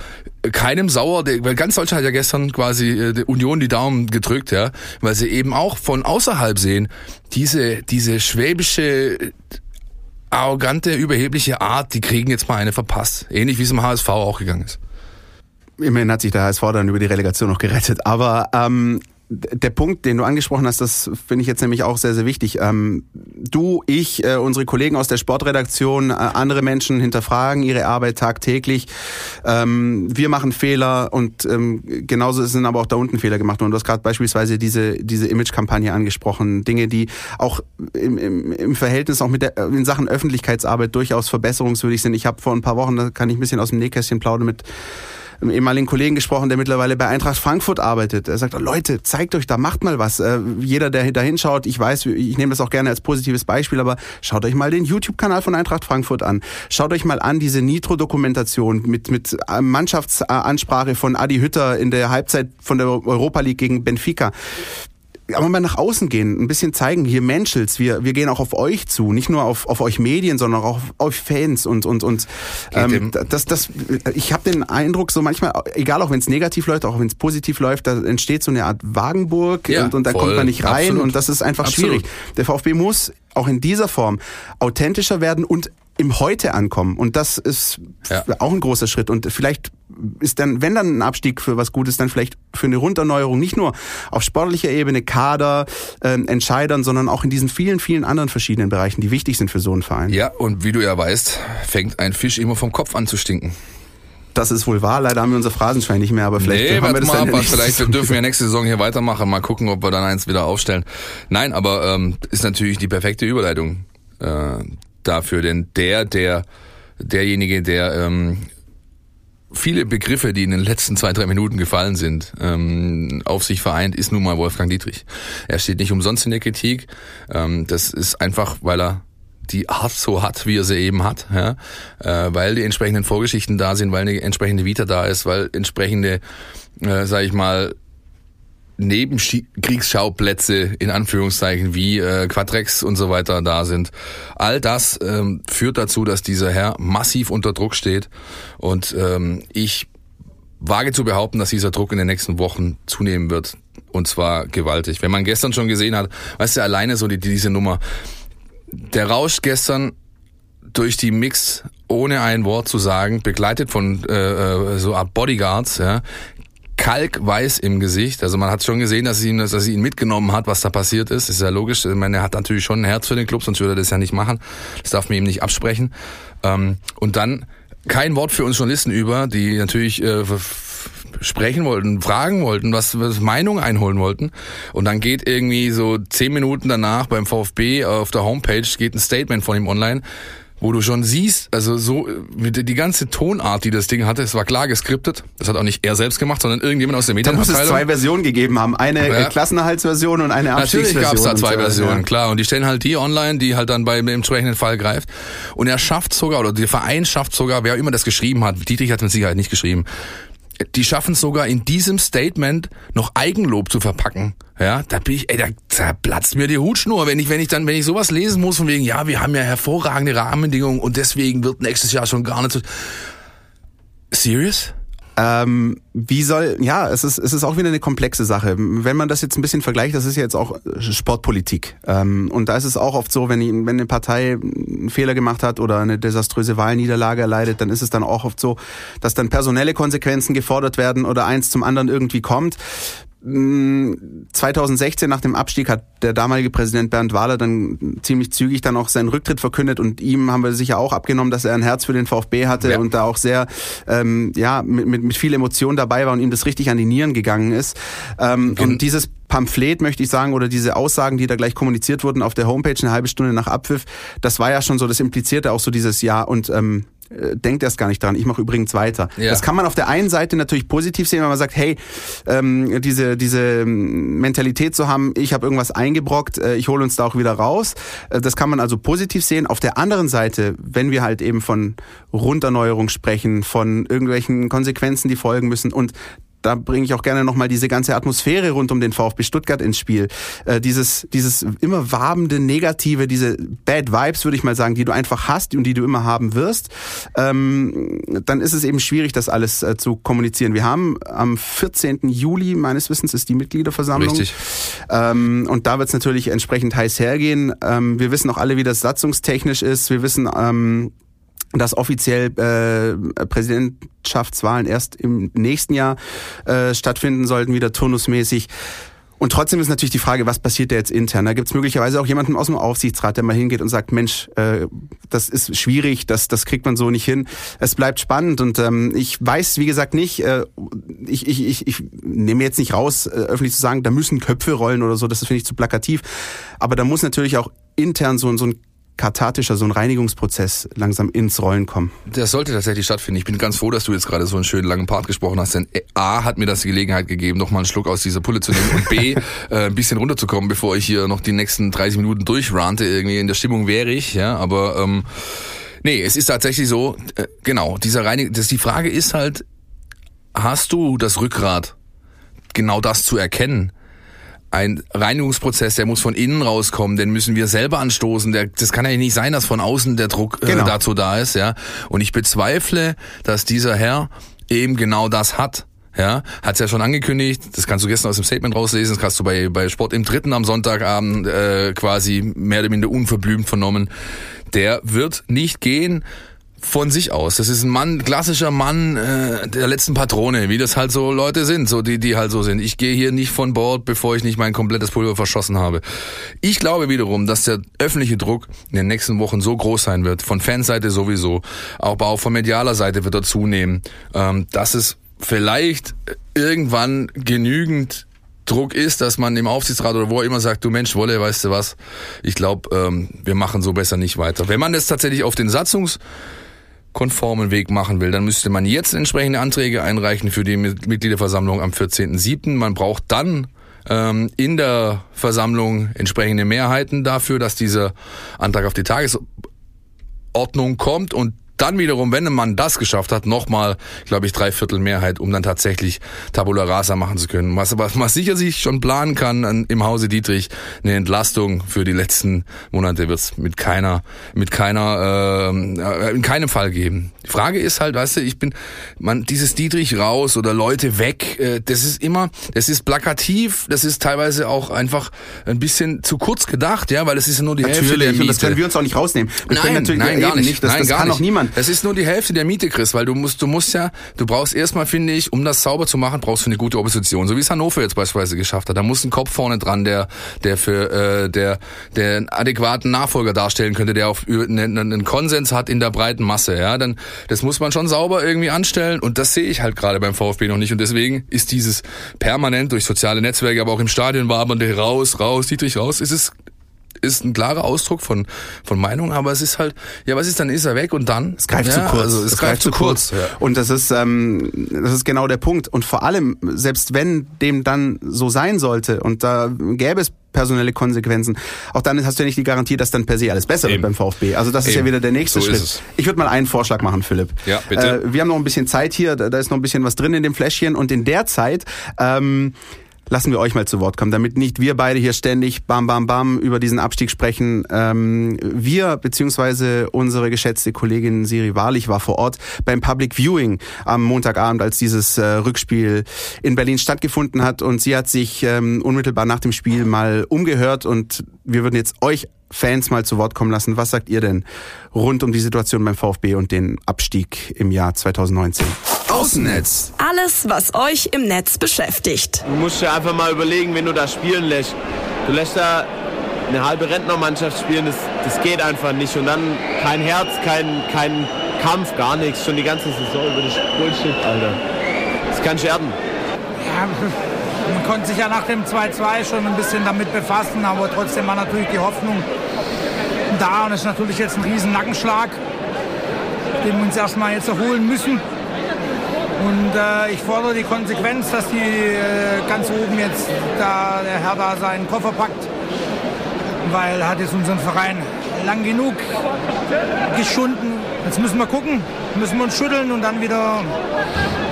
keinem sauer, weil ganz Deutschland hat ja gestern quasi äh, der Union die Daumen gedrückt, ja, weil sie eben auch von außerhalb sehen, diese diese schwäbische arrogante, überhebliche Art, die kriegen jetzt mal eine verpasst. Ähnlich wie es im HSV auch gegangen ist.
Immerhin hat sich der HSV dann über die Relegation noch gerettet. Aber ähm, der Punkt, den du angesprochen hast, das finde ich jetzt nämlich auch sehr, sehr wichtig. Ähm, du, ich, äh, unsere Kollegen aus der Sportredaktion, äh, andere Menschen hinterfragen ihre Arbeit tagtäglich. Ähm, wir machen Fehler und ähm, genauso sind aber auch da unten Fehler gemacht worden. Du hast gerade beispielsweise diese, diese Image-Kampagne angesprochen. Dinge, die auch im, im, im Verhältnis auch mit der, in Sachen Öffentlichkeitsarbeit durchaus verbesserungswürdig sind. Ich habe vor ein paar Wochen, da kann ich ein bisschen aus dem Nähkästchen plaudern, mit einem ehemaligen Kollegen gesprochen, der mittlerweile bei Eintracht Frankfurt arbeitet. Er sagt, Leute, zeigt euch da, macht mal was. Äh, jeder, der da hinschaut, ich weiß, ich nehme das auch gerne als positives Beispiel, aber schaut euch mal den YouTube-Kanal von Eintracht Frankfurt an. Schaut euch mal an diese Nitro-Dokumentation mit, mit äh, Mannschaftsansprache von Adi Hütter in der Halbzeit von der Europa League gegen Benfica aber mal nach außen gehen, ein bisschen zeigen, hier Menschels, wir, wir gehen auch auf euch zu, nicht nur auf, auf euch Medien, sondern auch auf euch Fans und und und ähm, das das ich habe den Eindruck so manchmal egal auch wenn es negativ läuft, auch wenn es positiv läuft, da entsteht so eine Art Wagenburg
Ja,
und, und da
voll.
kommt man nicht rein
Absolut.
und das ist einfach
Absolut.
schwierig. Der VfB muss auch in dieser Form authentischer werden und im Heute ankommen und das ist
Ja.
auch ein großer Schritt und vielleicht ist dann, wenn dann ein Abstieg für was Gutes, dann vielleicht für eine Runderneuerung, nicht nur auf sportlicher Ebene, Kader, ähm, Entscheidern, sondern auch in diesen vielen, vielen anderen verschiedenen Bereichen, die wichtig sind für so einen Verein.
Ja, und wie du ja weißt, fängt ein Fisch immer vom Kopf an zu stinken.
Das ist wohl wahr. Leider haben wir unser Phrasenschwein nicht mehr, aber vielleicht
nee,
haben wir das
mal
dann
ab, vielleicht wir dürfen wir nächste Saison hier weitermachen, mal gucken, ob wir dann eins wieder aufstellen. Nein, aber ähm, ist natürlich die perfekte Überleitung äh, dafür, denn der, der, derjenige, der ähm, viele Begriffe, die in den letzten zwei, drei Minuten gefallen sind, ähm, auf sich vereint, ist nun mal Wolfgang Dietrich. Er steht nicht umsonst in der Kritik. Ähm, das ist einfach, weil er die Art so hat, wie er sie eben hat, ja? äh, weil die entsprechenden Vorgeschichten da sind, weil eine entsprechende Vita da ist, weil entsprechende, äh, sage ich mal, Nebenkriegsschauplätze in Anführungszeichen wie äh, Quadrex und so weiter da sind. All das ähm, führt dazu, dass dieser Herr massiv unter Druck steht und ähm, ich wage zu behaupten, dass dieser Druck in den nächsten Wochen zunehmen wird und zwar gewaltig. Wenn man gestern schon gesehen hat, weißt du, alleine so die, diese Nummer, der Rausch gestern durch die Mix ohne ein Wort zu sagen, begleitet von äh, so Art Bodyguards, ja, kalkweiß im Gesicht. Also man hat schon gesehen, dass sie ihn, dass sie ihn mitgenommen hat, was da passiert ist. Ist ja logisch. Ich meine, er hat natürlich schon ein Herz für den Club, sonst würde er das ja nicht machen. Das darf man ihm nicht absprechen. Ähm, und dann kein Wort für uns Journalisten über, die natürlich äh, sprechen wollten, fragen wollten, was, was Meinung einholen wollten. Und dann geht irgendwie so zehn Minuten danach beim VfB auf der Homepage geht ein Statement von ihm online wo du schon siehst, also so die ganze Tonart, die das Ding hatte, es war klar geskriptet. Das hat auch nicht er selbst gemacht, sondern irgendjemand aus der Medienabteilung.
Da muss es zwei Versionen gegeben haben, eine ja. Klassenerhaltsversion und eine Abstiegsversion.
Natürlich gab es da zwei so, Versionen, ja. klar. Und die stellen halt die online, die halt dann beim entsprechenden Fall greift. Und er schafft sogar, oder der Verein schafft sogar, wer immer das geschrieben hat, Dietrich hat mit Sicherheit nicht geschrieben, die schaffen es sogar in diesem Statement noch Eigenlob zu verpacken. Ja, da bin ich, ey, da, da platzt mir die Hutschnur, wenn ich, wenn ich dann, wenn ich sowas lesen muss von wegen, ja, wir haben ja hervorragende Rahmenbedingungen und deswegen wird nächstes Jahr schon gar nicht so. Serious?
Ähm, wie soll, ja, es ist, es ist auch wieder eine komplexe Sache. Wenn man das jetzt ein bisschen vergleicht, das ist ja jetzt auch Sportpolitik. Ähm, und da ist es auch oft so, wenn, wenn eine Partei einen Fehler gemacht hat oder eine desaströse Wahlniederlage erleidet, dann ist es dann auch oft so, dass dann personelle Konsequenzen gefordert werden oder eins zum anderen irgendwie kommt. 2016 nach dem Abstieg hat der damalige Präsident Bernd Wahler dann ziemlich zügig dann auch seinen Rücktritt verkündet und ihm haben wir sicher auch abgenommen, dass er ein Herz für den VfB hatte ja. und da auch sehr ähm, ja mit, mit, mit viel Emotion dabei war und ihm das richtig an die Nieren gegangen ist. Ähm, und dieses Pamphlet, möchte ich sagen, oder diese Aussagen, die da gleich kommuniziert wurden auf der Homepage eine halbe Stunde nach Abpfiff, das war ja schon so, das implizierte auch so dieses Jahr und ähm, äh, denkt erst gar nicht dran. Ich mache übrigens weiter. Ja. Das kann man auf der einen Seite natürlich positiv sehen, wenn man sagt, hey, ähm, diese diese Mentalität zu haben, ich habe irgendwas eingebrockt, äh, ich hole uns da auch wieder raus. Äh, das kann man also positiv sehen. Auf der anderen Seite, wenn wir halt eben von Runderneuerung sprechen, von irgendwelchen Konsequenzen, die folgen müssen und da bringe ich auch gerne nochmal diese ganze Atmosphäre rund um den VfB Stuttgart ins Spiel. Äh, dieses, dieses immer wabende, negative, diese Bad Vibes, würde ich mal sagen, die du einfach hast und die du immer haben wirst, ähm, dann ist es eben schwierig, das alles äh, zu kommunizieren. Wir haben am 14. Juli, meines Wissens, ist die Mitgliederversammlung.
Richtig.
Ähm, und da wird es natürlich entsprechend heiß hergehen. Ähm, wir wissen auch alle, wie das satzungstechnisch ist. Wir wissen, ähm, dass offiziell äh, Präsidentschaftswahlen erst im nächsten Jahr äh, stattfinden sollten, wieder turnusmäßig. Und trotzdem ist natürlich die Frage, was passiert da jetzt intern? Da gibt es möglicherweise auch jemanden aus dem Aufsichtsrat, der mal hingeht und sagt, Mensch, äh, das ist schwierig, das, das kriegt man so nicht hin. Es bleibt spannend und ähm, ich weiß, wie gesagt, nicht, äh, ich, ich, ich, ich nehme jetzt nicht raus, äh, öffentlich zu sagen, da müssen Köpfe rollen oder so, das finde ich zu plakativ. Aber da muss natürlich auch intern so, so ein kathartischer, so ein Reinigungsprozess langsam ins Rollen kommen.
Das sollte tatsächlich stattfinden. Ich bin ganz froh, dass du jetzt gerade so einen schönen langen Part gesprochen hast, denn A hat mir das die Gelegenheit gegeben, noch mal einen Schluck aus dieser Pulle zu nehmen und B äh, ein bisschen runterzukommen, bevor ich hier noch die nächsten 30 Minuten durchrante. Irgendwie in der Stimmung wäre ich, ja, aber ähm, nee, es ist tatsächlich so, äh, genau, dieser Reinigung, das, die Frage ist halt, hast du das Rückgrat, genau das zu erkennen? Ein Reinigungsprozess, der muss von innen rauskommen, den müssen wir selber anstoßen. Der, das kann ja nicht sein, dass von außen der Druck äh, genau. dazu da ist, ja. Und ich bezweifle, dass dieser Herr eben genau das hat. Ja, hat's ja schon angekündigt. Das kannst du gestern aus dem Statement rauslesen. Das kannst du bei bei Sport im Dritten am Sonntagabend äh, quasi mehr oder minder unverblümt vernommen. Der wird nicht gehen von sich aus. Das ist ein Mann, klassischer Mann äh, der letzten Patrone, wie das halt so Leute sind, so die die halt so sind. Ich gehe hier nicht von Bord, bevor ich nicht mein komplettes Pulver verschossen habe. Ich glaube wiederum, dass der öffentliche Druck in den nächsten Wochen so groß sein wird, von Fanseite sowieso, aber auch von medialer Seite wird er zunehmen, ähm, dass es vielleicht irgendwann genügend Druck ist, dass man im Aufsichtsrat oder wo er immer sagt, du Mensch, Wolle, weißt du was, ich glaube, ähm, wir machen so besser nicht weiter. Wenn man das tatsächlich auf den Satzungs konformen Weg machen will, dann müsste man jetzt entsprechende Anträge einreichen für die Mitgliederversammlung am 14.07. Man braucht dann ähm, in der Versammlung entsprechende Mehrheiten dafür, dass dieser Antrag auf die Tagesordnung kommt und dann wiederum, wenn man das geschafft hat, nochmal, glaube ich, drei Viertel Mehrheit, um dann tatsächlich Tabula Rasa machen zu können. Was, was man sicher sich schon planen kann an, im Hause Dietrich, eine Entlastung für die letzten Monate wird es mit keiner, mit keiner, äh, in keinem Fall geben. Die Frage ist halt, weißt du, ich bin, man, dieses Dietrich raus oder Leute weg, äh, das ist immer, das ist plakativ, das ist teilweise auch einfach ein bisschen zu kurz gedacht, ja, weil es ist ja nur die
natürlich,
Hälfte der Miete.
Und das können wir uns auch nicht rausnehmen. Wir
nein, nein, gar nicht.
Das,
nein,
das
gar
kann
nicht.
auch niemand.
Es ist nur die Hälfte der Miete, Chris, weil du musst, du musst ja, du brauchst erstmal, finde ich, um das sauber zu machen, brauchst du eine gute Opposition, so wie es Hannover jetzt beispielsweise geschafft hat. Da muss ein Kopf vorne dran, der, der für, äh, der, der einen adäquaten Nachfolger darstellen könnte, der auch einen, einen Konsens hat in der breiten Masse, ja. Dann, das muss man schon sauber irgendwie anstellen und das sehe ich halt gerade beim VfB noch nicht und deswegen ist dieses permanent durch soziale Netzwerke, aber auch im Stadion wabernde raus, raus, Dietrich raus, ist es ist ein klarer Ausdruck von, von Meinung, aber es ist halt, ja, was ist, dann ist er weg und dann?
Es greift
ja,
zu kurz.
Also, es,
es
greift, zu kurz.
kurz. Ja. Und das ist, ähm, das ist genau der Punkt. Und vor allem, selbst wenn dem dann so sein sollte und da gäbe es personelle Konsequenzen. Auch dann hast du ja nicht die Garantie, dass dann per se alles besser
Eben.
wird beim VfB. Also das ist
Eben.
ja wieder der nächste
So ist
Schritt. Ich würde mal einen Vorschlag machen, Philipp.
Ja, bitte.
Äh, wir haben noch ein bisschen Zeit hier, da da ist noch ein bisschen was drin in dem Fläschchen und in der Zeit ähm, lassen wir euch mal zu Wort kommen, damit nicht wir beide hier ständig bam bam bam über diesen Abstieg sprechen. Ähm, wir beziehungsweise unsere geschätzte Kollegin Siri Wahrlich war vor Ort beim Public Viewing am Montagabend, als dieses äh, Rückspiel in Berlin stattgefunden hat und sie hat sich ähm, unmittelbar nach dem Spiel mal umgehört und wir würden jetzt euch Fans mal zu Wort kommen lassen. Was sagt ihr denn rund um die Situation beim VfB und den Abstieg im Jahr 2019?
Außennetz.
Alles, was euch im Netz beschäftigt.
Du musst dir einfach mal überlegen, wenn du da spielen lässt. Du lässt da eine halbe Rentnermannschaft spielen, das, das geht einfach nicht. Und dann kein Herz, kein, kein Kampf, gar nichts. Schon die ganze Saison über das Bullshit, Alter. Das kann scherben.
Ja, man konnte sich ja nach dem 2-2 schon ein bisschen damit befassen, aber trotzdem war natürlich die Hoffnung da und es ist natürlich jetzt ein riesen Nackenschlag, den wir uns erstmal jetzt erholen müssen. Und äh, ich fordere die Konsequenz, dass die äh, ganz oben jetzt da der Herr da seinen Koffer packt, weil er hat jetzt unseren Verein lang genug geschunden. Jetzt müssen wir gucken, müssen wir uns schütteln und dann wieder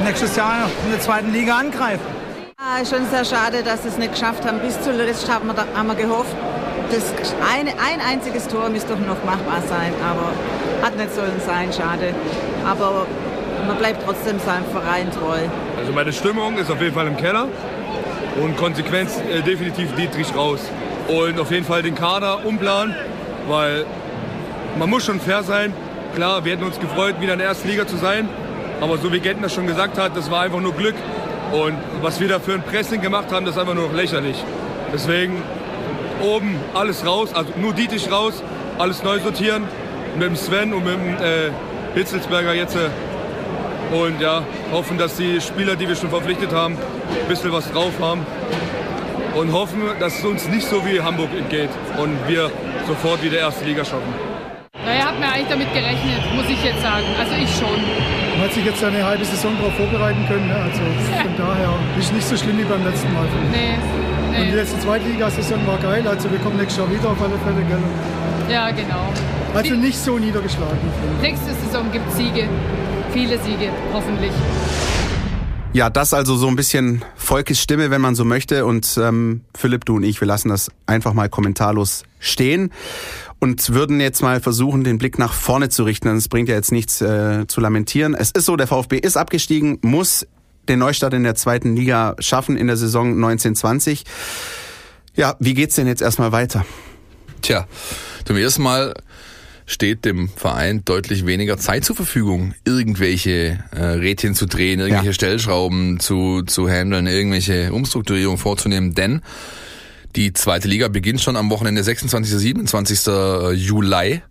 nächstes Jahr in der zweiten Liga angreifen.
Ah, schon sehr schade, dass sie es nicht geschafft haben. Bis zuletzt haben wir, haben wir gehofft, das eine, ein einziges Tor müsste doch noch machbar sein. Aber hat nicht sollen sein, schade. Aber man bleibt trotzdem seinem Verein treu.
Also meine Stimmung ist auf jeden Fall im Keller und Konsequenz äh, definitiv Dietrich raus. Und auf jeden Fall den Kader umplanen, weil man muss schon fair sein. Klar, wir hätten uns gefreut, wieder in der ersten Liga zu sein. Aber so wie Gentner schon gesagt hat, das war einfach nur Glück. Und was wir da für ein Pressing gemacht haben, das ist einfach nur noch lächerlich. Deswegen oben alles raus, also nur Dietrich raus, alles neu sortieren. Mit dem Sven und mit dem äh, Hitzelsberger jetzt. Äh, und ja, hoffen, dass die Spieler, die wir schon verpflichtet haben, ein bisschen was drauf haben. Und hoffen, dass es uns nicht so wie Hamburg entgeht und wir sofort wieder erste Liga schaffen.
Naja, hat mir eigentlich damit gerechnet, muss ich jetzt sagen. Also ich schon.
Man hat sich jetzt eine halbe Saison darauf vorbereiten können. ne? Also von daher ist nicht so schlimm wie beim letzten Mal. ich.
Nee,
Und die
nee.
letzte Zweitligasaison war geil. Also wir kommen nächstes Jahr wieder auf alle Fälle. Gell?
Ja, genau.
Also nicht so niedergeschlagen.
Nächste Saison gibt es Siege. Viele Siege, hoffentlich.
Ja, das also so ein bisschen Volkes Stimme, wenn man so möchte. Und ähm, Philipp, du und ich, wir lassen das einfach mal kommentarlos stehen und würden jetzt mal versuchen, den Blick nach vorne zu richten. Es bringt ja jetzt nichts äh, zu lamentieren. Es ist so, der VfB ist abgestiegen, muss den Neustart in der zweiten Liga schaffen in der Saison 1920. Ja, wie geht's denn jetzt erstmal weiter?
Tja, zum ersten Mal steht dem Verein deutlich weniger Zeit zur Verfügung, irgendwelche äh, Rädchen zu drehen, irgendwelche
Ja.
Stellschrauben zu, zu handeln, irgendwelche Umstrukturierungen vorzunehmen, denn die zweite Liga beginnt schon am Wochenende 26. 27. Juli.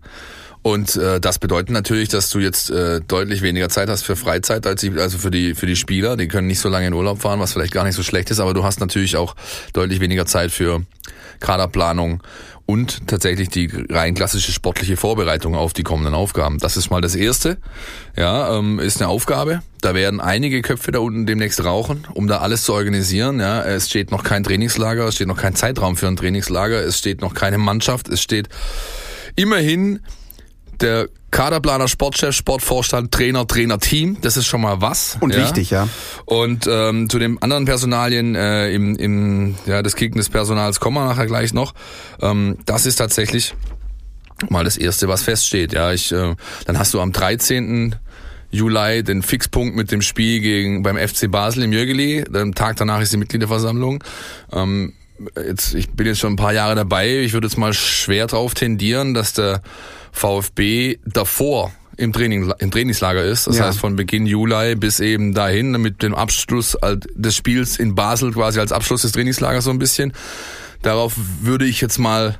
Und äh, das bedeutet natürlich, dass du jetzt äh, deutlich weniger Zeit hast für Freizeit als die, also für die für die Spieler. Die können nicht so lange in Urlaub fahren, was vielleicht gar nicht so schlecht ist, aber du hast natürlich auch deutlich weniger Zeit für Kaderplanung und tatsächlich die rein klassische sportliche Vorbereitung auf die kommenden Aufgaben. Das ist mal das Erste. Ja, ähm, ist eine Aufgabe. Da werden einige Köpfe da unten demnächst rauchen, um da alles zu organisieren. Ja, es steht noch kein Trainingslager, es steht noch kein Zeitraum für ein Trainingslager, es steht noch keine Mannschaft, es steht immerhin der Kaderplaner, Sportchef, Sportvorstand, Trainer, Trainerteam, das ist schon mal was.
Und ja. wichtig, ja.
Und ähm, zu den anderen Personalien äh, im, im ja, des Kicken des Personals kommen wir nachher gleich noch. Ähm, das ist tatsächlich mal das Erste, was feststeht. Ja, ich, äh, dann hast du am 13. Juli den Fixpunkt mit dem Spiel gegen beim FC Basel im Jögeli. Am Tag danach ist die Mitgliederversammlung. Ähm, jetzt, ich bin jetzt schon ein paar Jahre dabei. Ich würde jetzt mal schwer drauf tendieren, dass der VfB davor im, Training, im Trainingslager ist. Das ja. heißt von Beginn Juli bis eben dahin mit dem Abschluss des Spiels in Basel quasi als Abschluss des Trainingslagers so ein bisschen. Darauf würde ich jetzt mal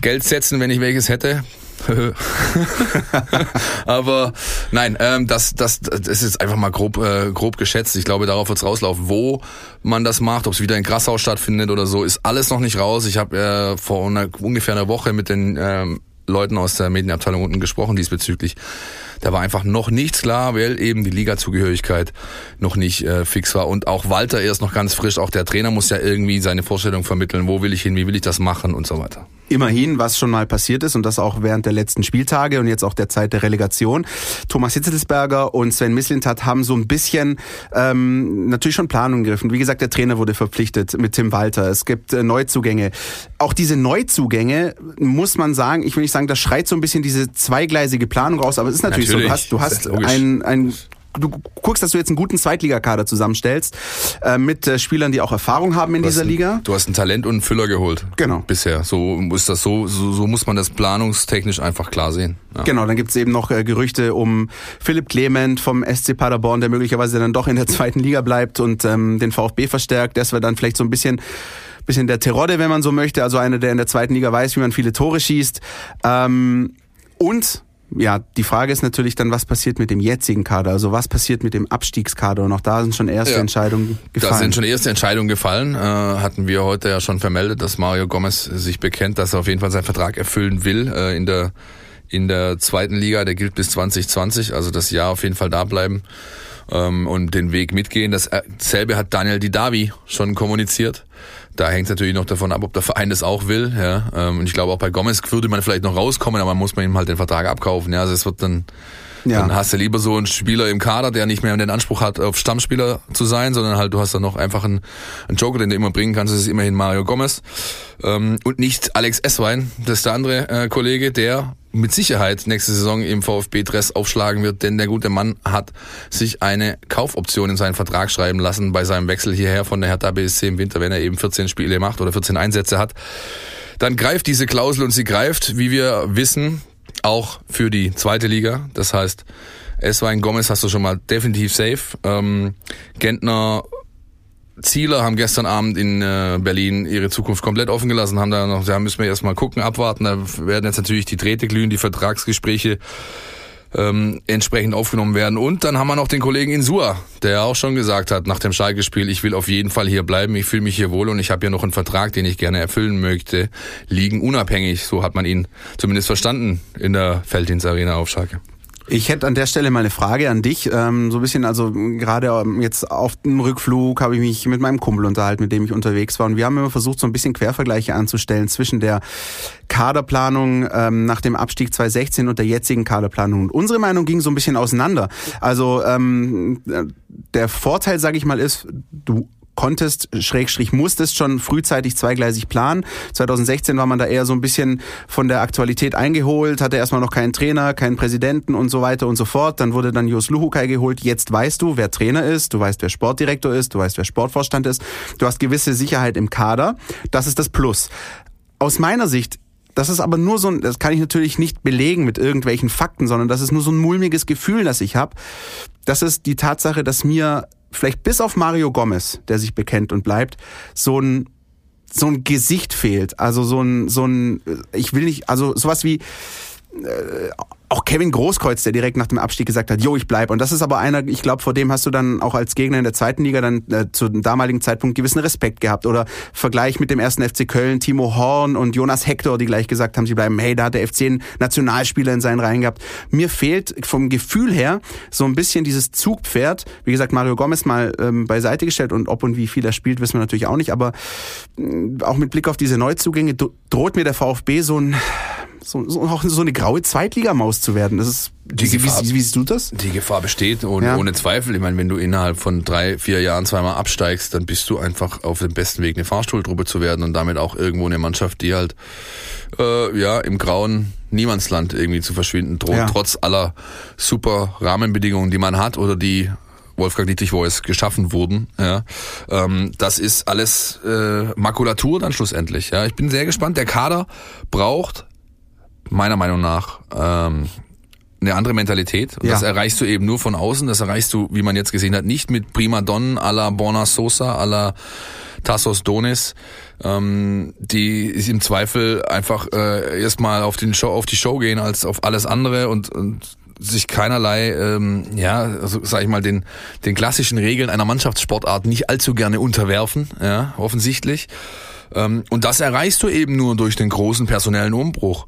Geld setzen, wenn ich welches hätte. Aber nein, ähm, das, das, das ist einfach mal grob, äh, grob geschätzt. Ich glaube, darauf wird's rauslaufen. Wo man das macht, ob es wieder in Grassau stattfindet oder so, ist alles noch nicht raus. Ich habe äh, vor einer, ungefähr einer Woche mit den ähm, Leuten aus der Medienabteilung unten gesprochen diesbezüglich. Da war einfach noch nichts klar, weil eben die Ligazugehörigkeit noch nicht äh, fix war. Und auch Walter erst noch ganz frisch. Auch der Trainer muss ja irgendwie seine Vorstellung vermitteln. Wo will ich hin? Wie will ich das machen? Und so weiter.
Immerhin, was schon mal passiert ist und das auch während der letzten Spieltage und jetzt auch der Zeit der Relegation. Thomas Hitzelsberger und Sven Mislintat haben so ein bisschen ähm, natürlich schon Planungen gegriffen. Wie gesagt, der Trainer wurde verpflichtet mit Tim Walter. Es gibt äh, Neuzugänge. Auch diese Neuzugänge muss man sagen, ich will nicht sagen, das schreit so ein bisschen diese zweigleisige Planung raus, aber es ist natürlich, natürlich. so. Du hast, du hast ein, ein du guckst, dass du jetzt einen guten Zweitligakader zusammenstellst äh, mit äh, Spielern, die auch Erfahrung haben in dieser
ein,
Liga.
Du hast ein Talent und einen Füller geholt.
Genau.
Bisher. So ist das so, so, so muss man das planungstechnisch einfach klar sehen.
Ja. Genau, dann gibt's eben noch äh, Gerüchte um Philipp Clement vom SC Paderborn, der möglicherweise dann doch in der zweiten Liga bleibt und ähm, den VfB verstärkt. Das wäre dann vielleicht so ein bisschen bisschen der Terodde, wenn man so möchte, also einer, der in der zweiten Liga weiß, wie man viele Tore schießt. Ähm, und ja, die Frage ist natürlich dann, was passiert mit dem jetzigen Kader? Also was passiert mit dem Abstiegskader? Und auch da sind schon erste ja, Entscheidungen gefallen.
Da sind schon erste Entscheidungen gefallen. Äh, hatten wir heute ja schon vermeldet, dass Mario Gomez sich bekennt, dass er auf jeden Fall seinen Vertrag erfüllen will äh, in der in der zweiten Liga. Der gilt bis 2020, also das Jahr auf jeden Fall da bleiben ähm, und den Weg mitgehen. Dasselbe hat Daniel Didavi schon kommuniziert. Da hängt es natürlich noch davon ab, ob der Verein das auch will. Ja. Ähm, und ich glaube, auch bei Gomez würde man vielleicht noch rauskommen, aber man muss man ihm halt den Vertrag abkaufen. Ja. Also es wird dann ja. Dann hast du lieber so einen Spieler im Kader, der nicht mehr den Anspruch hat, auf Stammspieler zu sein, sondern halt du hast dann noch einfach einen, einen Joker, den du immer bringen kannst. Das ist immerhin Mario Gomez. Ähm, und nicht Alex Esswein, das ist der andere äh, Kollege, der mit Sicherheit nächste Saison im VfB-Dress aufschlagen wird, denn der gute Mann hat sich eine Kaufoption in seinen Vertrag schreiben lassen bei seinem Wechsel hierher von der Hertha BSC im Winter, wenn er eben 14 Spiele macht oder 14 Einsätze hat. Dann greift diese Klausel und sie greift, wie wir wissen, auch für die zweite Liga. Das heißt, Eswein Gomez hast du schon mal definitiv safe. Ähm, Gentner Zieler haben gestern Abend in äh, Berlin ihre Zukunft komplett offen gelassen, haben da noch, da müssen wir erstmal gucken, abwarten. Da werden jetzt natürlich die Drähte glühen, die Vertragsgespräche ähm, entsprechend aufgenommen werden. Und dann haben wir noch den Kollegen Insua, der auch schon gesagt hat nach dem Schalke-Spiel, ich will auf jeden Fall hier bleiben, ich fühle mich hier wohl und ich habe hier noch einen Vertrag, den ich gerne erfüllen möchte, liegen unabhängig. So hat man ihn zumindest verstanden in der Felddienstarena auf Schalke.
Ich hätte an der Stelle mal eine Frage an dich. Ähm, so ein bisschen, also gerade ähm, jetzt auf dem Rückflug habe ich mich mit meinem Kumpel unterhalten, mit dem ich unterwegs war. Und wir haben immer versucht, so ein bisschen Quervergleiche anzustellen zwischen der Kaderplanung ähm, nach dem Abstieg 2016 und der jetzigen Kaderplanung. Und unsere Meinung ging so ein bisschen auseinander. Also ähm, der Vorteil, sage ich mal, ist, du konntest, Schrägstrich musstest schon frühzeitig zweigleisig planen. 2016 war man da eher so ein bisschen von der Aktualität eingeholt, hatte erstmal noch keinen Trainer, keinen Präsidenten und so weiter und so fort. Dann wurde dann Jos Luhukai geholt. Jetzt weißt du, wer Trainer ist, du weißt, wer Sportdirektor ist, du weißt, wer Sportvorstand ist. Du hast gewisse Sicherheit im Kader. Das ist das Plus. Aus meiner Sicht das ist aber nur so ein, das kann ich natürlich nicht belegen mit irgendwelchen Fakten, sondern das ist nur so ein mulmiges Gefühl, das ich habe. Das ist die Tatsache, dass mir vielleicht bis auf Mario Gomez, der sich bekennt und bleibt, so ein so ein Gesicht fehlt. Also so ein so ein ich will nicht also sowas wie äh, auch Kevin Großkreuz, der direkt nach dem Abstieg gesagt hat, jo, ich bleib. Und das ist aber einer, ich glaube, vor dem hast du dann auch als Gegner in der zweiten Liga dann äh, zu dem damaligen Zeitpunkt gewissen Respekt gehabt. Oder Vergleich mit dem ersten FC Köln, Timo Horn und Jonas Hector, die gleich gesagt haben, sie bleiben, hey, da hat der FC einen Nationalspieler in seinen Reihen gehabt. Mir fehlt vom Gefühl her so ein bisschen dieses Zugpferd. Wie gesagt, Mario Gomez mal ähm, beiseite gestellt und ob und wie viel er spielt, wissen wir natürlich auch nicht. Aber äh, auch mit Blick auf diese Neuzugänge droht mir der VfB so ein so, so, auch so eine graue Zweitligamaus zu werden. Das ist
die
wie,
Gefahr,
wie, wie siehst du das?
Die Gefahr besteht und
Ja.
ohne Zweifel. Ich meine, wenn du innerhalb von drei, vier Jahren zweimal absteigst, dann bist du einfach auf dem besten Weg, eine Fahrstuhltruppe zu werden und damit auch irgendwo eine Mannschaft, die halt äh, ja im grauen Niemandsland irgendwie zu verschwinden droht,
Ja.
trotz aller super Rahmenbedingungen, die man hat oder die Wolfgang Dietrich Voice geschaffen wurden. Ja, ähm, das ist alles äh, Makulatur dann schlussendlich. Ja, ich bin sehr gespannt. Der Kader braucht meiner Meinung nach ähm, eine andere Mentalität. Und
Ja.
das erreichst du eben nur von außen. Das erreichst du, wie man jetzt gesehen hat, nicht mit Primadonnen à la Borna Sosa, à la Tassos Donis, ähm, die im Zweifel einfach äh, erstmal auf den Show, auf die Show gehen als auf alles andere und, und sich keinerlei, ähm, ja, also, sag ich mal, den, den klassischen Regeln einer Mannschaftssportart nicht allzu gerne unterwerfen, ja, offensichtlich. Ähm, und das erreichst du eben nur durch den großen personellen Umbruch.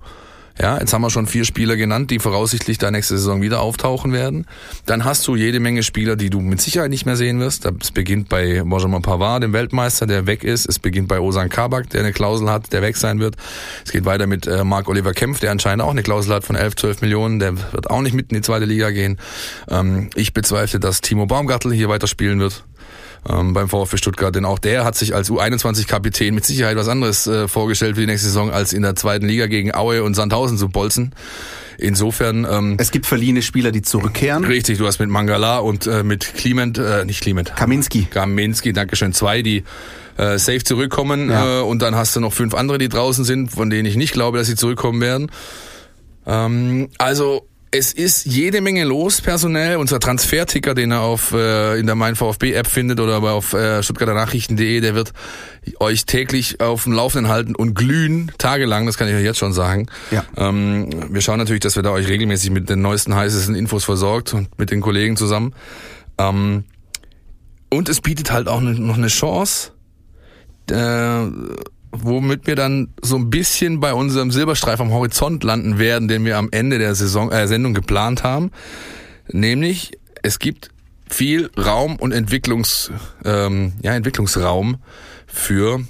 Ja, jetzt haben wir schon vier Spieler genannt, die voraussichtlich da nächste Saison wieder auftauchen werden. Dann hast du jede Menge Spieler, die du mit Sicherheit nicht mehr sehen wirst. Es beginnt bei Benjamin Pavard, dem Weltmeister, der weg ist. Es beginnt bei Osan Kabak, der eine Klausel hat, der weg sein wird. Es geht weiter mit äh, Marc Oliver Kempf, der anscheinend auch eine Klausel hat von 11, 12 Millionen. Der wird auch nicht mit in die zweite Liga gehen. Ähm, ich bezweifle, dass Timo Baumgartel hier weiterspielen wird ähm, beim VfB Stuttgart, denn auch der hat sich als U21-Kapitän mit Sicherheit was anderes äh, vorgestellt für die nächste Saison, als in der zweiten Liga gegen Aue und Sandhausen zu bolzen. Insofern ähm,
Es gibt verliehene Spieler, die zurückkehren.
richtig, du hast mit Mangala und äh, mit Clement, äh, nicht Clement,
Kaminski.
Kaminski, Dankeschön, zwei, die äh, safe zurückkommen
Ja.
äh, und dann hast du noch fünf andere, die draußen sind, von denen ich nicht glaube, dass sie zurückkommen werden. Ähm, also es ist jede Menge los personell. Unser Transferticker, den ihr auf äh, in der Mein VfB App findet oder aber auf äh, stuttgarternachrichten.de, der wird euch täglich auf dem Laufenden halten und glühen tagelang. Das kann ich euch jetzt schon sagen.
Ja.
Ähm, wir schauen natürlich, dass wir da euch regelmäßig mit den neuesten heißesten Infos versorgt und mit den Kollegen zusammen. Ähm, und es bietet halt auch noch eine Chance, äh, womit wir dann so ein bisschen bei unserem Silberstreif am Horizont landen werden, den wir am Ende der Saison, äh, Sendung geplant haben. Nämlich, es gibt viel Raum und Entwicklungs, ähm, ja, Entwicklungsraum für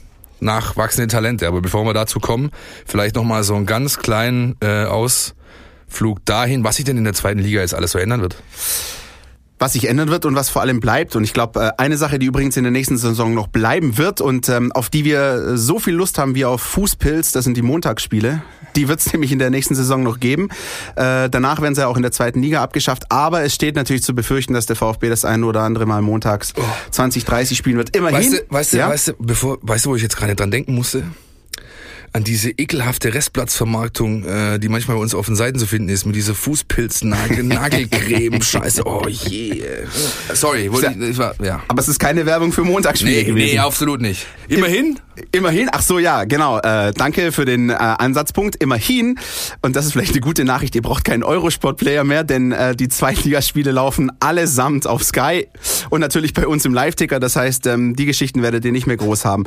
nachwachsende Talente. Aber bevor wir dazu kommen, vielleicht nochmal so einen ganz kleinen äh, Ausflug dahin, was sich denn in der zweiten Liga jetzt alles so ändern wird.
Was sich ändern wird und was vor allem bleibt. Und ich glaube, eine Sache, die übrigens in der nächsten Saison noch bleiben wird und ähm, auf die wir so viel Lust haben wie auf Fußpilz, das sind die Montagsspiele. Die wird es nämlich in der nächsten Saison noch geben. Äh, danach werden sie ja auch in der zweiten Liga abgeschafft. Aber es steht natürlich zu befürchten, dass der VfB das eine oder andere Mal montags 20, 30 spielen wird. Immerhin.
Weißt du, weißt du,
ja?
weißt du, bevor, weißt du, wo ich jetzt gerade dran denken musste? An diese ekelhafte Restplatzvermarktung, äh, die manchmal bei uns auf den Seiten zu finden ist, mit dieser Fußpilz-Nagel, Nagelcreme, Scheiße, oh je. Sorry, wollte ich, war, ja.
Aber es ist keine Werbung für Montagsspiele
Nee,
gewesen.
nee, absolut nicht. Immerhin,
Immerhin, ach so, ja, genau. Äh, danke für den äh, Ansatzpunkt. Immerhin, und das ist vielleicht eine gute Nachricht, ihr braucht keinen Eurosport-Player mehr, denn äh, die Zweitligaspiele laufen allesamt auf Sky und natürlich bei uns im Live-Ticker. Das heißt, ähm, die Geschichten werdet ihr nicht mehr groß haben.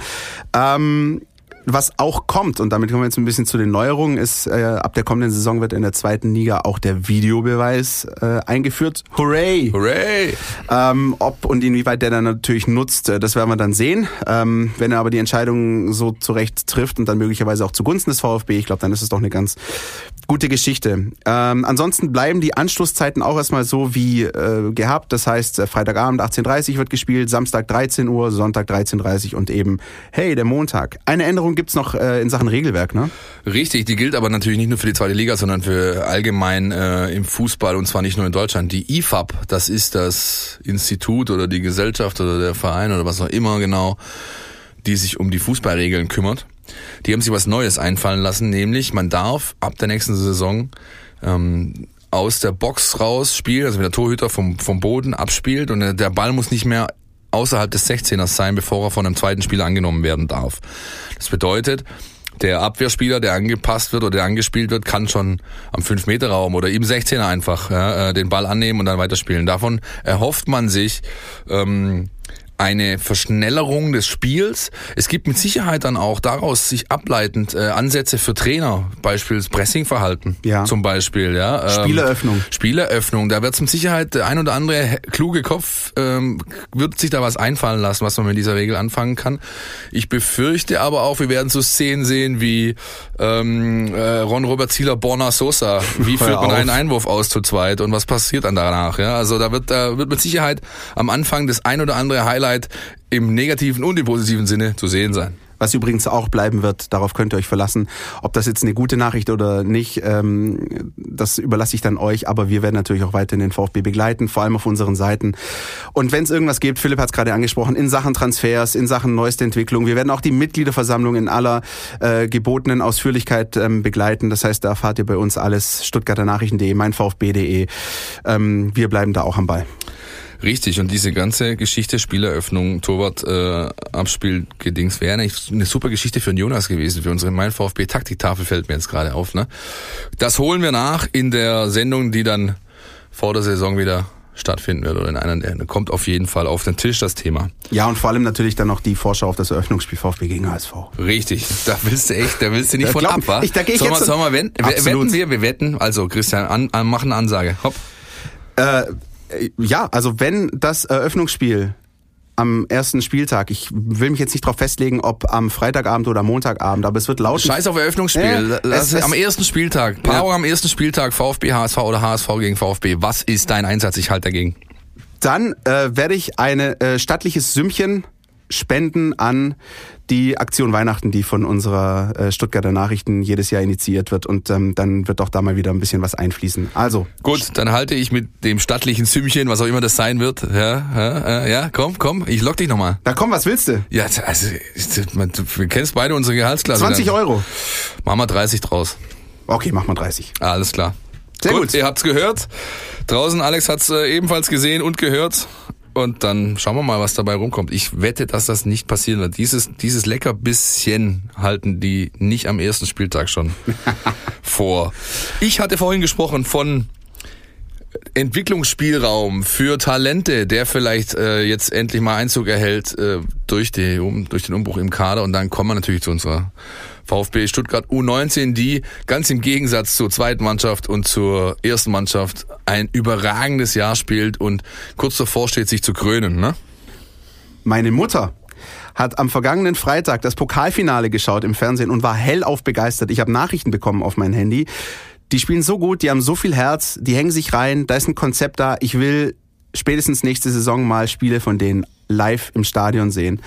Ähm, was auch kommt, und damit kommen wir jetzt ein bisschen zu den Neuerungen, ist, äh, ab der kommenden Saison wird in der zweiten Liga auch der Videobeweis äh, eingeführt. Hooray!
hooray.
Ähm, ob und inwieweit der dann natürlich nutzt, äh, das werden wir dann sehen. Ähm, wenn er aber die Entscheidung so zurecht trifft und dann möglicherweise auch zugunsten des VfB, ich glaube, dann ist es doch eine ganz gute Geschichte. Ähm, ansonsten bleiben die Anschlusszeiten auch erstmal so wie äh, gehabt. Das heißt, äh, Freitagabend 18.30 Uhr wird gespielt, Samstag 13 Uhr, Sonntag 13.30 Uhr und eben, hey, der Montag. Eine Änderung gibt's noch äh, in Sachen Regelwerk, ne?
Richtig, die gilt aber natürlich nicht nur für die zweite Liga, sondern für allgemein äh, im Fußball und zwar nicht nur in Deutschland. Die IFAB, das ist das Institut oder die Gesellschaft oder der Verein oder was auch immer genau, die sich um die Fußballregeln kümmert. Die haben sich was Neues einfallen lassen, nämlich man darf ab der nächsten Saison ähm, aus der Box raus spielen, also wenn der Torhüter vom, vom Boden abspielt und der Ball muss nicht mehr außerhalb des 16ers sein, bevor er von einem zweiten Spieler angenommen werden darf. Das bedeutet, der Abwehrspieler, der angepasst wird oder der angespielt wird, kann schon am 5-Meter-Raum oder im 16er einfach ja, äh, den Ball annehmen und dann weiterspielen. Davon erhofft man sich ähm, eine Verschnellerung des Spiels. Es gibt mit Sicherheit dann auch daraus sich ableitend äh, Ansätze für Trainer, beispielsweise Pressingverhalten
ja.
zum Beispiel. Ja,
ähm, Spieleröffnung.
Spieleröffnung. Da wird mit Sicherheit der ein oder andere kluge Kopf ähm, wird sich da was einfallen lassen, was man mit dieser Regel anfangen kann. Ich befürchte aber auch, wir werden so Szenen sehen wie ähm, äh, Ron Robert Zieler, Borna Sosa. Wie führt man einen Einwurf aus zu zweit und was passiert dann danach? Ja, also da wird da wird mit Sicherheit am Anfang das ein oder andere Highlight Highlight im negativen und im positiven Sinne zu sehen sein.
Was übrigens auch bleiben wird, darauf könnt ihr euch verlassen. Ob das jetzt eine gute Nachricht oder nicht, ähm, das überlasse ich dann euch. Aber wir werden natürlich auch weiterhin den VfB begleiten, vor allem auf unseren Seiten. Und wenn es irgendwas gibt, Philipp hat es gerade angesprochen, in Sachen Transfers, in Sachen neueste Entwicklung, wir werden auch die Mitgliederversammlung in aller äh, gebotenen Ausführlichkeit ähm, begleiten. Das heißt, da erfahrt ihr bei uns alles. Stuttgarter Nachrichten.de, meinvfb.de. Ähm, wir bleiben da auch am Ball.
Richtig, und diese ganze Geschichte, Spieleröffnung, Torwart, äh, Abspiel, Gedings, wäre eigentlich eine super Geschichte für den Jonas gewesen, für unsere Mein VfB Taktiktafel fällt mir jetzt gerade auf. Ne? Das holen wir nach in der Sendung, die dann vor der Saison wieder stattfinden wird oder in einer der kommt auf jeden Fall auf den Tisch das Thema.
Ja, und vor allem natürlich dann noch die Vorschau auf das Eröffnungsspiel VfB gegen HSV.
Richtig, da willst du echt, da willst du nicht von ab, wa?
Ich, da geh ich
sollen
jetzt
wir, sollen wir wetten? wetten wir, wir wetten, also Christian, an, an, machen Ansage, hopp.
Äh, ja, also wenn das Eröffnungsspiel am ersten Spieltag. Ich will mich jetzt nicht darauf festlegen, ob am Freitagabend oder Montagabend, aber es wird laut.
Scheiß auf Eröffnungsspiel. Ja, es, am ersten Spieltag. Paarung ja. am ersten Spieltag VfB HSV oder HSV gegen VfB. Was ist dein Einsatz? Ich halte dagegen.
Dann äh, werde ich ein äh, stattliches Sümmchen spenden an die Aktion Weihnachten, die von unserer äh, Stuttgarter Nachrichten jedes Jahr initiiert wird. Und ähm, dann wird doch da mal wieder ein bisschen was einfließen. Also.
Gut, dann halte ich mit dem stattlichen Sümmchen, was auch immer das sein wird. Ja, ja, ja komm, komm, ich lock dich nochmal.
Na komm, was willst du?
Ja, also, du kennst beide unsere Gehaltsklasse.
20
dann.
Euro.
Machen wir 30 draus.
Okay, mach mal 30.
Alles klar.
Sehr gut.
gut. Ihr habt's gehört. Draußen, Alex hat's äh, ebenfalls gesehen und gehört. Und dann schauen wir mal, was dabei rumkommt. Ich wette, dass das nicht passieren wird. Dieses, dieses lecker bisschen halten die nicht am ersten Spieltag schon vor. Ich hatte vorhin gesprochen von Entwicklungsspielraum für Talente, der vielleicht äh, jetzt endlich mal Einzug erhält äh, durch, die, um, durch den Umbruch im Kader. Und dann kommen wir natürlich zu unserer VfB Stuttgart U19, die ganz im Gegensatz zur zweiten Mannschaft und zur ersten Mannschaft ein überragendes Jahr spielt und kurz davor steht, sich zu krönen. Ne?
Meine Mutter hat am vergangenen Freitag das Pokalfinale geschaut im Fernsehen und war hellauf begeistert. Ich habe Nachrichten bekommen auf mein Handy. Die spielen so gut, die haben so viel Herz, die hängen sich rein, da ist ein Konzept da. Ich will spätestens nächste Saison mal Spiele von denen live im Stadion sehen.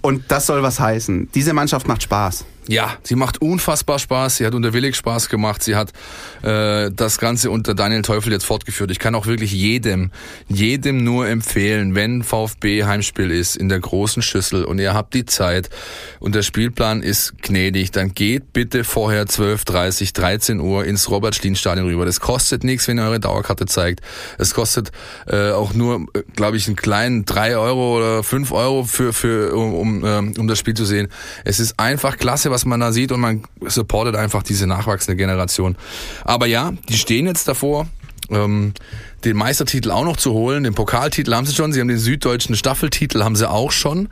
Und das soll was heißen. Diese Mannschaft macht Spaß.
Ja, sie macht unfassbar Spaß. Sie hat unter Willig Spaß gemacht. Sie hat äh, das Ganze unter Daniel Teufel jetzt fortgeführt. Ich kann auch wirklich jedem, jedem nur empfehlen, wenn VfB Heimspiel ist in der großen Schüssel und ihr habt die Zeit und der Spielplan ist gnädig, dann geht bitte vorher 12, 30, 13 Uhr ins Robert-Schlien-Stadion rüber. Das kostet nichts, wenn ihr eure Dauerkarte zeigt. Es kostet äh, auch nur, äh, glaube ich, einen kleinen drei Euro oder fünf Euro für, für um, um, ähm, um das Spiel zu sehen. Es ist einfach klasse, was was man da sieht und man supportet einfach diese nachwachsende Generation. Aber ja, die stehen jetzt davor. Ähm, den Meistertitel auch noch zu holen. Den Pokaltitel haben sie schon. Sie haben den süddeutschen Staffeltitel haben sie auch schon.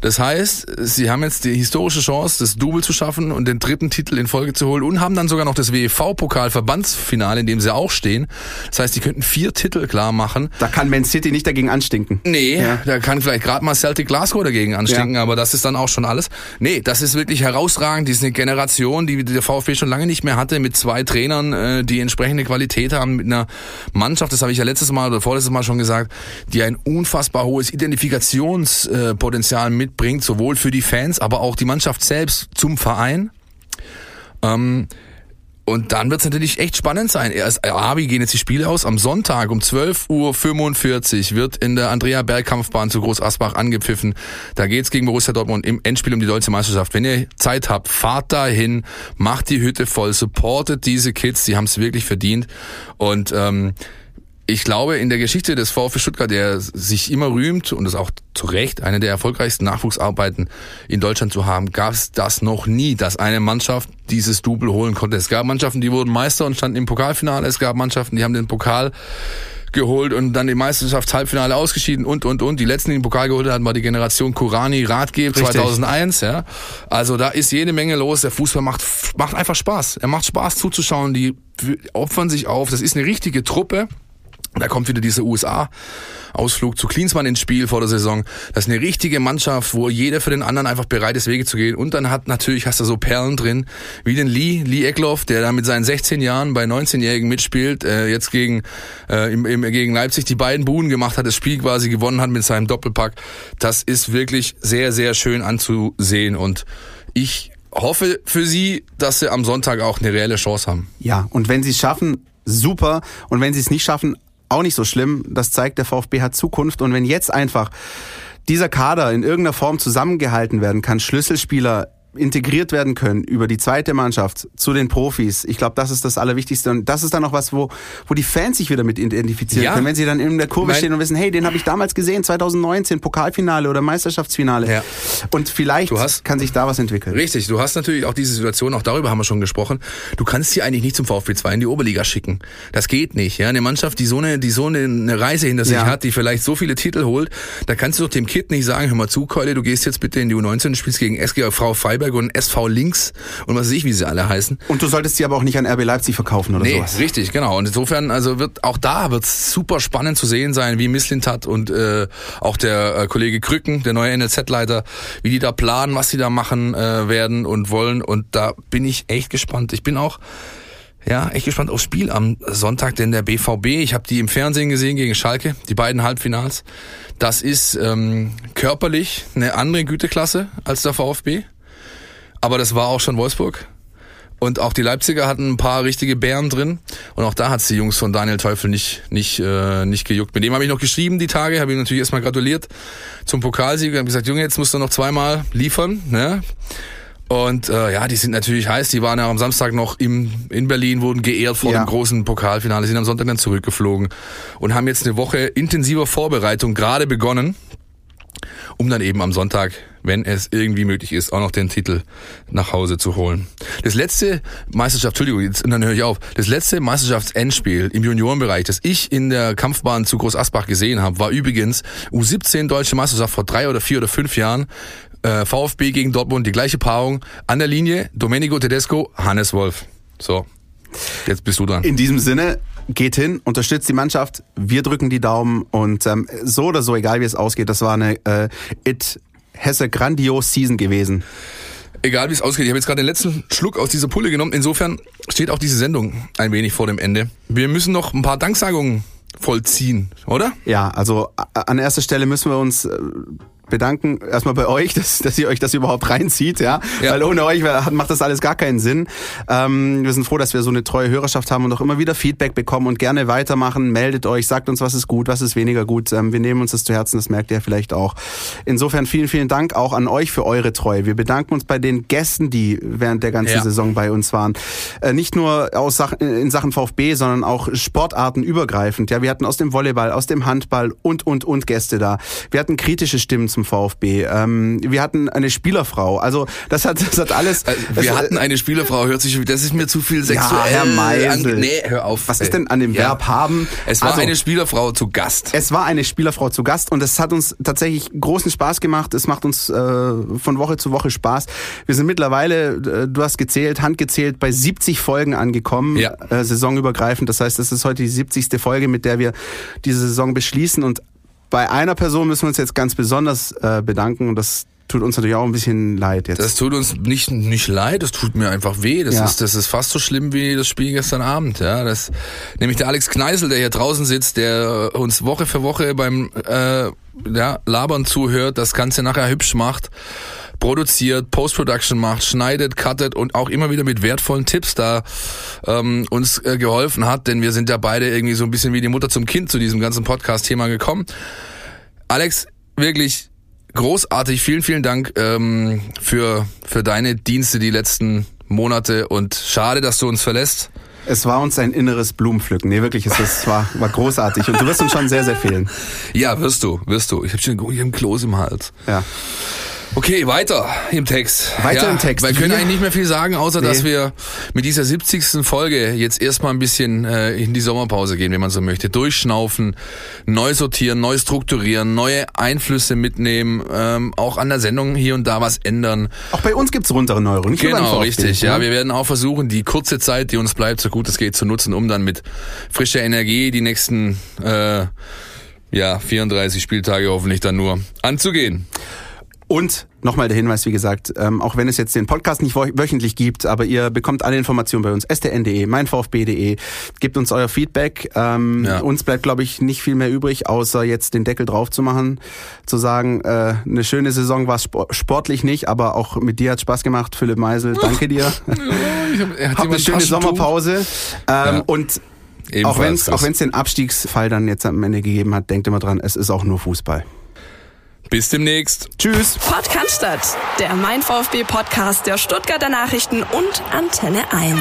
Das heißt, sie haben jetzt die historische Chance, das Double zu schaffen und den dritten Titel in Folge zu holen und haben dann sogar noch das WEV-Pokal-Verbandsfinale, in dem sie auch stehen. Das heißt, die könnten vier Titel klar machen.
Da kann Man City nicht dagegen anstinken.
Nee, ja. da kann vielleicht gerade mal Celtic Glasgow dagegen anstinken, ja. aber das ist dann auch schon alles. Nee, das ist wirklich herausragend. Die ist eine Generation, die der VfB schon lange nicht mehr hatte, mit zwei Trainern, äh, die entsprechende Qualität haben, mit einer Mannschaft, das habe ich ja letztes Mal oder vorletztes Mal schon gesagt, die ein unfassbar hohes Identifikationspotenzial mit mitbringt, sowohl für die Fans, aber auch die Mannschaft selbst zum Verein. Ähm, und dann wird es natürlich echt spannend sein. Erst, ah, wie gehen jetzt die Spiele aus? Am Sonntag um 12.45 Uhr wird in der Andrea Bergkampfbahn zu Groß Asbach angepfiffen. Da geht's gegen Borussia Dortmund im Endspiel um die deutsche Meisterschaft. Wenn ihr Zeit habt, fahrt dahin, macht die Hütte voll, supportet diese Kids, die haben es wirklich verdient. Und ähm, ich glaube, in der Geschichte des VfB Stuttgart, der sich immer rühmt und es auch zu Recht eine der erfolgreichsten Nachwuchsarbeiten in Deutschland zu haben, gab es das noch nie, dass eine Mannschaft dieses Double holen konnte. Es gab Mannschaften, die wurden Meister und standen im Pokalfinale. Es gab Mannschaften, die haben den Pokal geholt und dann im Meisterschaftshalbfinale ausgeschieden und, und, und. Die letzten, die den Pokal geholt hatten, war die Generation Kurani Ratgeber 2001, ja. Also da ist jede Menge los. Der Fußball macht, macht einfach Spaß. Er macht Spaß zuzuschauen. Die opfern sich auf. Das ist eine richtige Truppe. Da kommt wieder dieser USA-Ausflug zu Klinsmann ins Spiel vor der Saison. Das ist eine richtige Mannschaft, wo jeder für den anderen einfach bereit ist, Wege zu gehen. Und dann hat natürlich, hast du so Perlen drin, wie den Lee, Lee Eckloff, der da mit seinen 16 Jahren bei 19-Jährigen mitspielt, äh, jetzt gegen, äh, im, im, gegen Leipzig die beiden Buhnen gemacht hat, das Spiel quasi gewonnen hat mit seinem Doppelpack. Das ist wirklich sehr, sehr schön anzusehen. Und ich hoffe für sie, dass sie am Sonntag auch eine reelle Chance haben.
Ja, und wenn sie es schaffen, super. Und wenn sie es nicht schaffen, auch nicht so schlimm. Das zeigt, der VfB hat Zukunft. Und wenn jetzt einfach dieser Kader in irgendeiner Form zusammengehalten werden kann, Schlüsselspieler integriert werden können über die zweite Mannschaft zu den Profis. Ich glaube, das ist das Allerwichtigste. Und das ist dann noch was, wo, wo die Fans sich wieder mit identifizieren ja. können, wenn sie dann in der Kurve stehen und wissen, hey, den habe ich damals gesehen, 2019, Pokalfinale oder Meisterschaftsfinale. Ja. Und vielleicht hast, kann sich da was entwickeln.
Richtig, du hast natürlich auch diese Situation, auch darüber haben wir schon gesprochen. Du kannst sie eigentlich nicht zum VfB 2 in die Oberliga schicken. Das geht nicht. Ja, Eine Mannschaft, die so eine, die so eine Reise hinter sich ja. hat, die vielleicht so viele Titel holt, da kannst du doch dem Kid nicht sagen, hör mal zu, Keule, du gehst jetzt bitte in die U19 und spielst gegen SG Frau Feiber Freiberg und SV Links und was weiß ich, wie sie alle heißen.
Und du solltest sie aber auch nicht an RB Leipzig verkaufen oder
nee,
sowas.
richtig, genau. Und insofern, also wird auch da wird super spannend zu sehen sein, wie Misslintat und äh, auch der äh, Kollege Krücken, der neue NLZ-Leiter, wie die da planen, was sie da machen äh, werden und wollen. Und da bin ich echt gespannt. Ich bin auch ja, echt gespannt aufs Spiel am Sonntag, denn der BVB, ich habe die im Fernsehen gesehen gegen Schalke, die beiden Halbfinals. Das ist ähm, körperlich eine andere Güteklasse als der VfB. Aber das war auch schon Wolfsburg. Und auch die Leipziger hatten ein paar richtige Bären drin. Und auch da hat's die Jungs von Daniel Teufel nicht, nicht, äh, nicht gejuckt. Mit dem habe ich noch geschrieben die Tage, habe ihm natürlich erstmal gratuliert zum Pokalsieg. Habe gesagt, Junge, jetzt musst du noch zweimal liefern. Ne? Und äh, ja, die sind natürlich heiß. Die waren ja am Samstag noch im, in Berlin, wurden geehrt vor ja. dem großen Pokalfinale, sind am Sonntag dann zurückgeflogen und haben jetzt eine Woche intensiver Vorbereitung gerade begonnen um dann eben am Sonntag, wenn es irgendwie möglich ist, auch noch den Titel nach Hause zu holen. Das letzte Meisterschaft, Entschuldigung, jetzt, und dann höre ich auf, das letzte Meisterschaftsendspiel im Juniorenbereich, das ich in der Kampfbahn zu Groß Asbach gesehen habe, war übrigens U17 Deutsche Meisterschaft vor drei oder vier oder fünf Jahren. Äh, VfB gegen Dortmund, die gleiche Paarung. An der Linie Domenico Tedesco, Hannes Wolf. So, jetzt bist du dran.
In diesem Sinne, geht hin, unterstützt die Mannschaft, wir drücken die Daumen und ähm, so oder so, egal wie es ausgeht, das war eine äh, It Hesse grandios Season gewesen.
Egal wie es ausgeht, ich habe jetzt gerade den letzten Schluck aus dieser Pulle genommen. Insofern steht auch diese Sendung ein wenig vor dem Ende. Wir müssen noch ein paar Danksagungen vollziehen, oder?
Ja, also an erster Stelle müssen wir uns äh, bedanken erstmal bei euch, dass, dass ihr euch das überhaupt reinzieht, ja. ja. Weil ohne euch macht das alles gar keinen Sinn. Ähm, wir sind froh, dass wir so eine treue Hörerschaft haben und auch immer wieder Feedback bekommen und gerne weitermachen. Meldet euch, sagt uns, was ist gut, was ist weniger gut. Ähm, wir nehmen uns das zu Herzen, das merkt ihr vielleicht auch. Insofern vielen, vielen Dank auch an euch für eure Treue. Wir bedanken uns bei den Gästen, die während der ganzen ja. Saison bei uns waren. Äh, nicht nur aus Sachen, in Sachen VfB, sondern auch Sportarten übergreifend. Ja, wir hatten aus dem Volleyball, aus dem Handball und, und, und Gäste da. Wir hatten kritische Stimmen zum zum VfB. Ähm, wir hatten eine Spielerfrau. Also das hat, das hat alles.
Also, wir hatten eine Spielerfrau. Hört sich, das ist mir zu viel sexuell. Ja,
Herr Meisel.
Nee, hör auf.
Was ist denn an dem ja. Verb haben?
Es war also, eine Spielerfrau zu Gast.
Es war eine Spielerfrau zu Gast und es hat uns tatsächlich großen Spaß gemacht. Es macht uns äh, von Woche zu Woche Spaß. Wir sind mittlerweile, äh, du hast gezählt, handgezählt, bei 70 Folgen angekommen, ja. äh, saisonübergreifend. Das heißt, das ist heute die 70. Folge, mit der wir diese Saison beschließen und bei einer Person müssen wir uns jetzt ganz besonders äh, bedanken und das tut uns natürlich auch ein bisschen leid jetzt.
Das tut uns nicht nicht leid, das tut mir einfach weh. Das ja. ist das ist fast so schlimm wie das Spiel gestern Abend. Ja, das nämlich der Alex Kneisel, der hier draußen sitzt, der uns Woche für Woche beim äh, ja, Labern zuhört, das Ganze nachher hübsch macht produziert, Post-Production macht, schneidet, cuttet und auch immer wieder mit wertvollen Tipps da ähm, uns äh, geholfen hat, denn wir sind ja beide irgendwie so ein bisschen wie die Mutter zum Kind zu diesem ganzen Podcast-Thema gekommen. Alex, wirklich großartig, vielen, vielen Dank ähm, für, für deine Dienste die letzten Monate und schade, dass du uns verlässt.
Es war uns ein inneres Blumenpflücken. Nee, wirklich, es, es war, war großartig. Und du wirst uns schon sehr, sehr fehlen.
Ja, wirst du, wirst du. Ich habe schon einen Kloß im Hals.
Ja.
Okay, weiter im Text.
Weiter ja, im Text.
Wir können eigentlich nicht mehr viel sagen, außer nee. dass wir mit dieser 70. Folge jetzt erstmal ein bisschen äh, in die Sommerpause gehen, wenn man so möchte. Durchschnaufen, neu sortieren, neu strukturieren, neue Einflüsse mitnehmen, ähm, auch an der Sendung hier und da was ändern.
Auch bei uns gibt's rundere Neuerungen.
Genau, richtig. Ja, wir werden auch versuchen, die kurze Zeit, die uns bleibt, so gut es geht, zu nutzen, um dann mit frischer Energie die nächsten äh, ja 34 Spieltage hoffentlich dann nur anzugehen.
Und nochmal der Hinweis, wie gesagt, ähm, auch wenn es jetzt den Podcast nicht wöchentlich gibt, aber ihr bekommt alle Informationen bei uns, stn.de, meinvfb.de, gebt uns euer Feedback. Ähm, ja. Uns bleibt, glaube ich, nicht viel mehr übrig, außer jetzt den Deckel drauf zu machen, zu sagen, äh, eine schöne Saison war es sportlich nicht, aber auch mit dir hat Spaß gemacht, Philipp Meisel, danke dir. Ja, Habt eine schöne Sommerpause. Ähm, ja. Und Ebenfalls auch wenn es auch wenn's den Abstiegsfall dann jetzt am Ende gegeben hat, denkt immer dran, es ist auch nur Fußball.
Bis demnächst.
Tschüss.
Podcast, der Mein VfB Podcast der Stuttgarter Nachrichten und Antenne 1.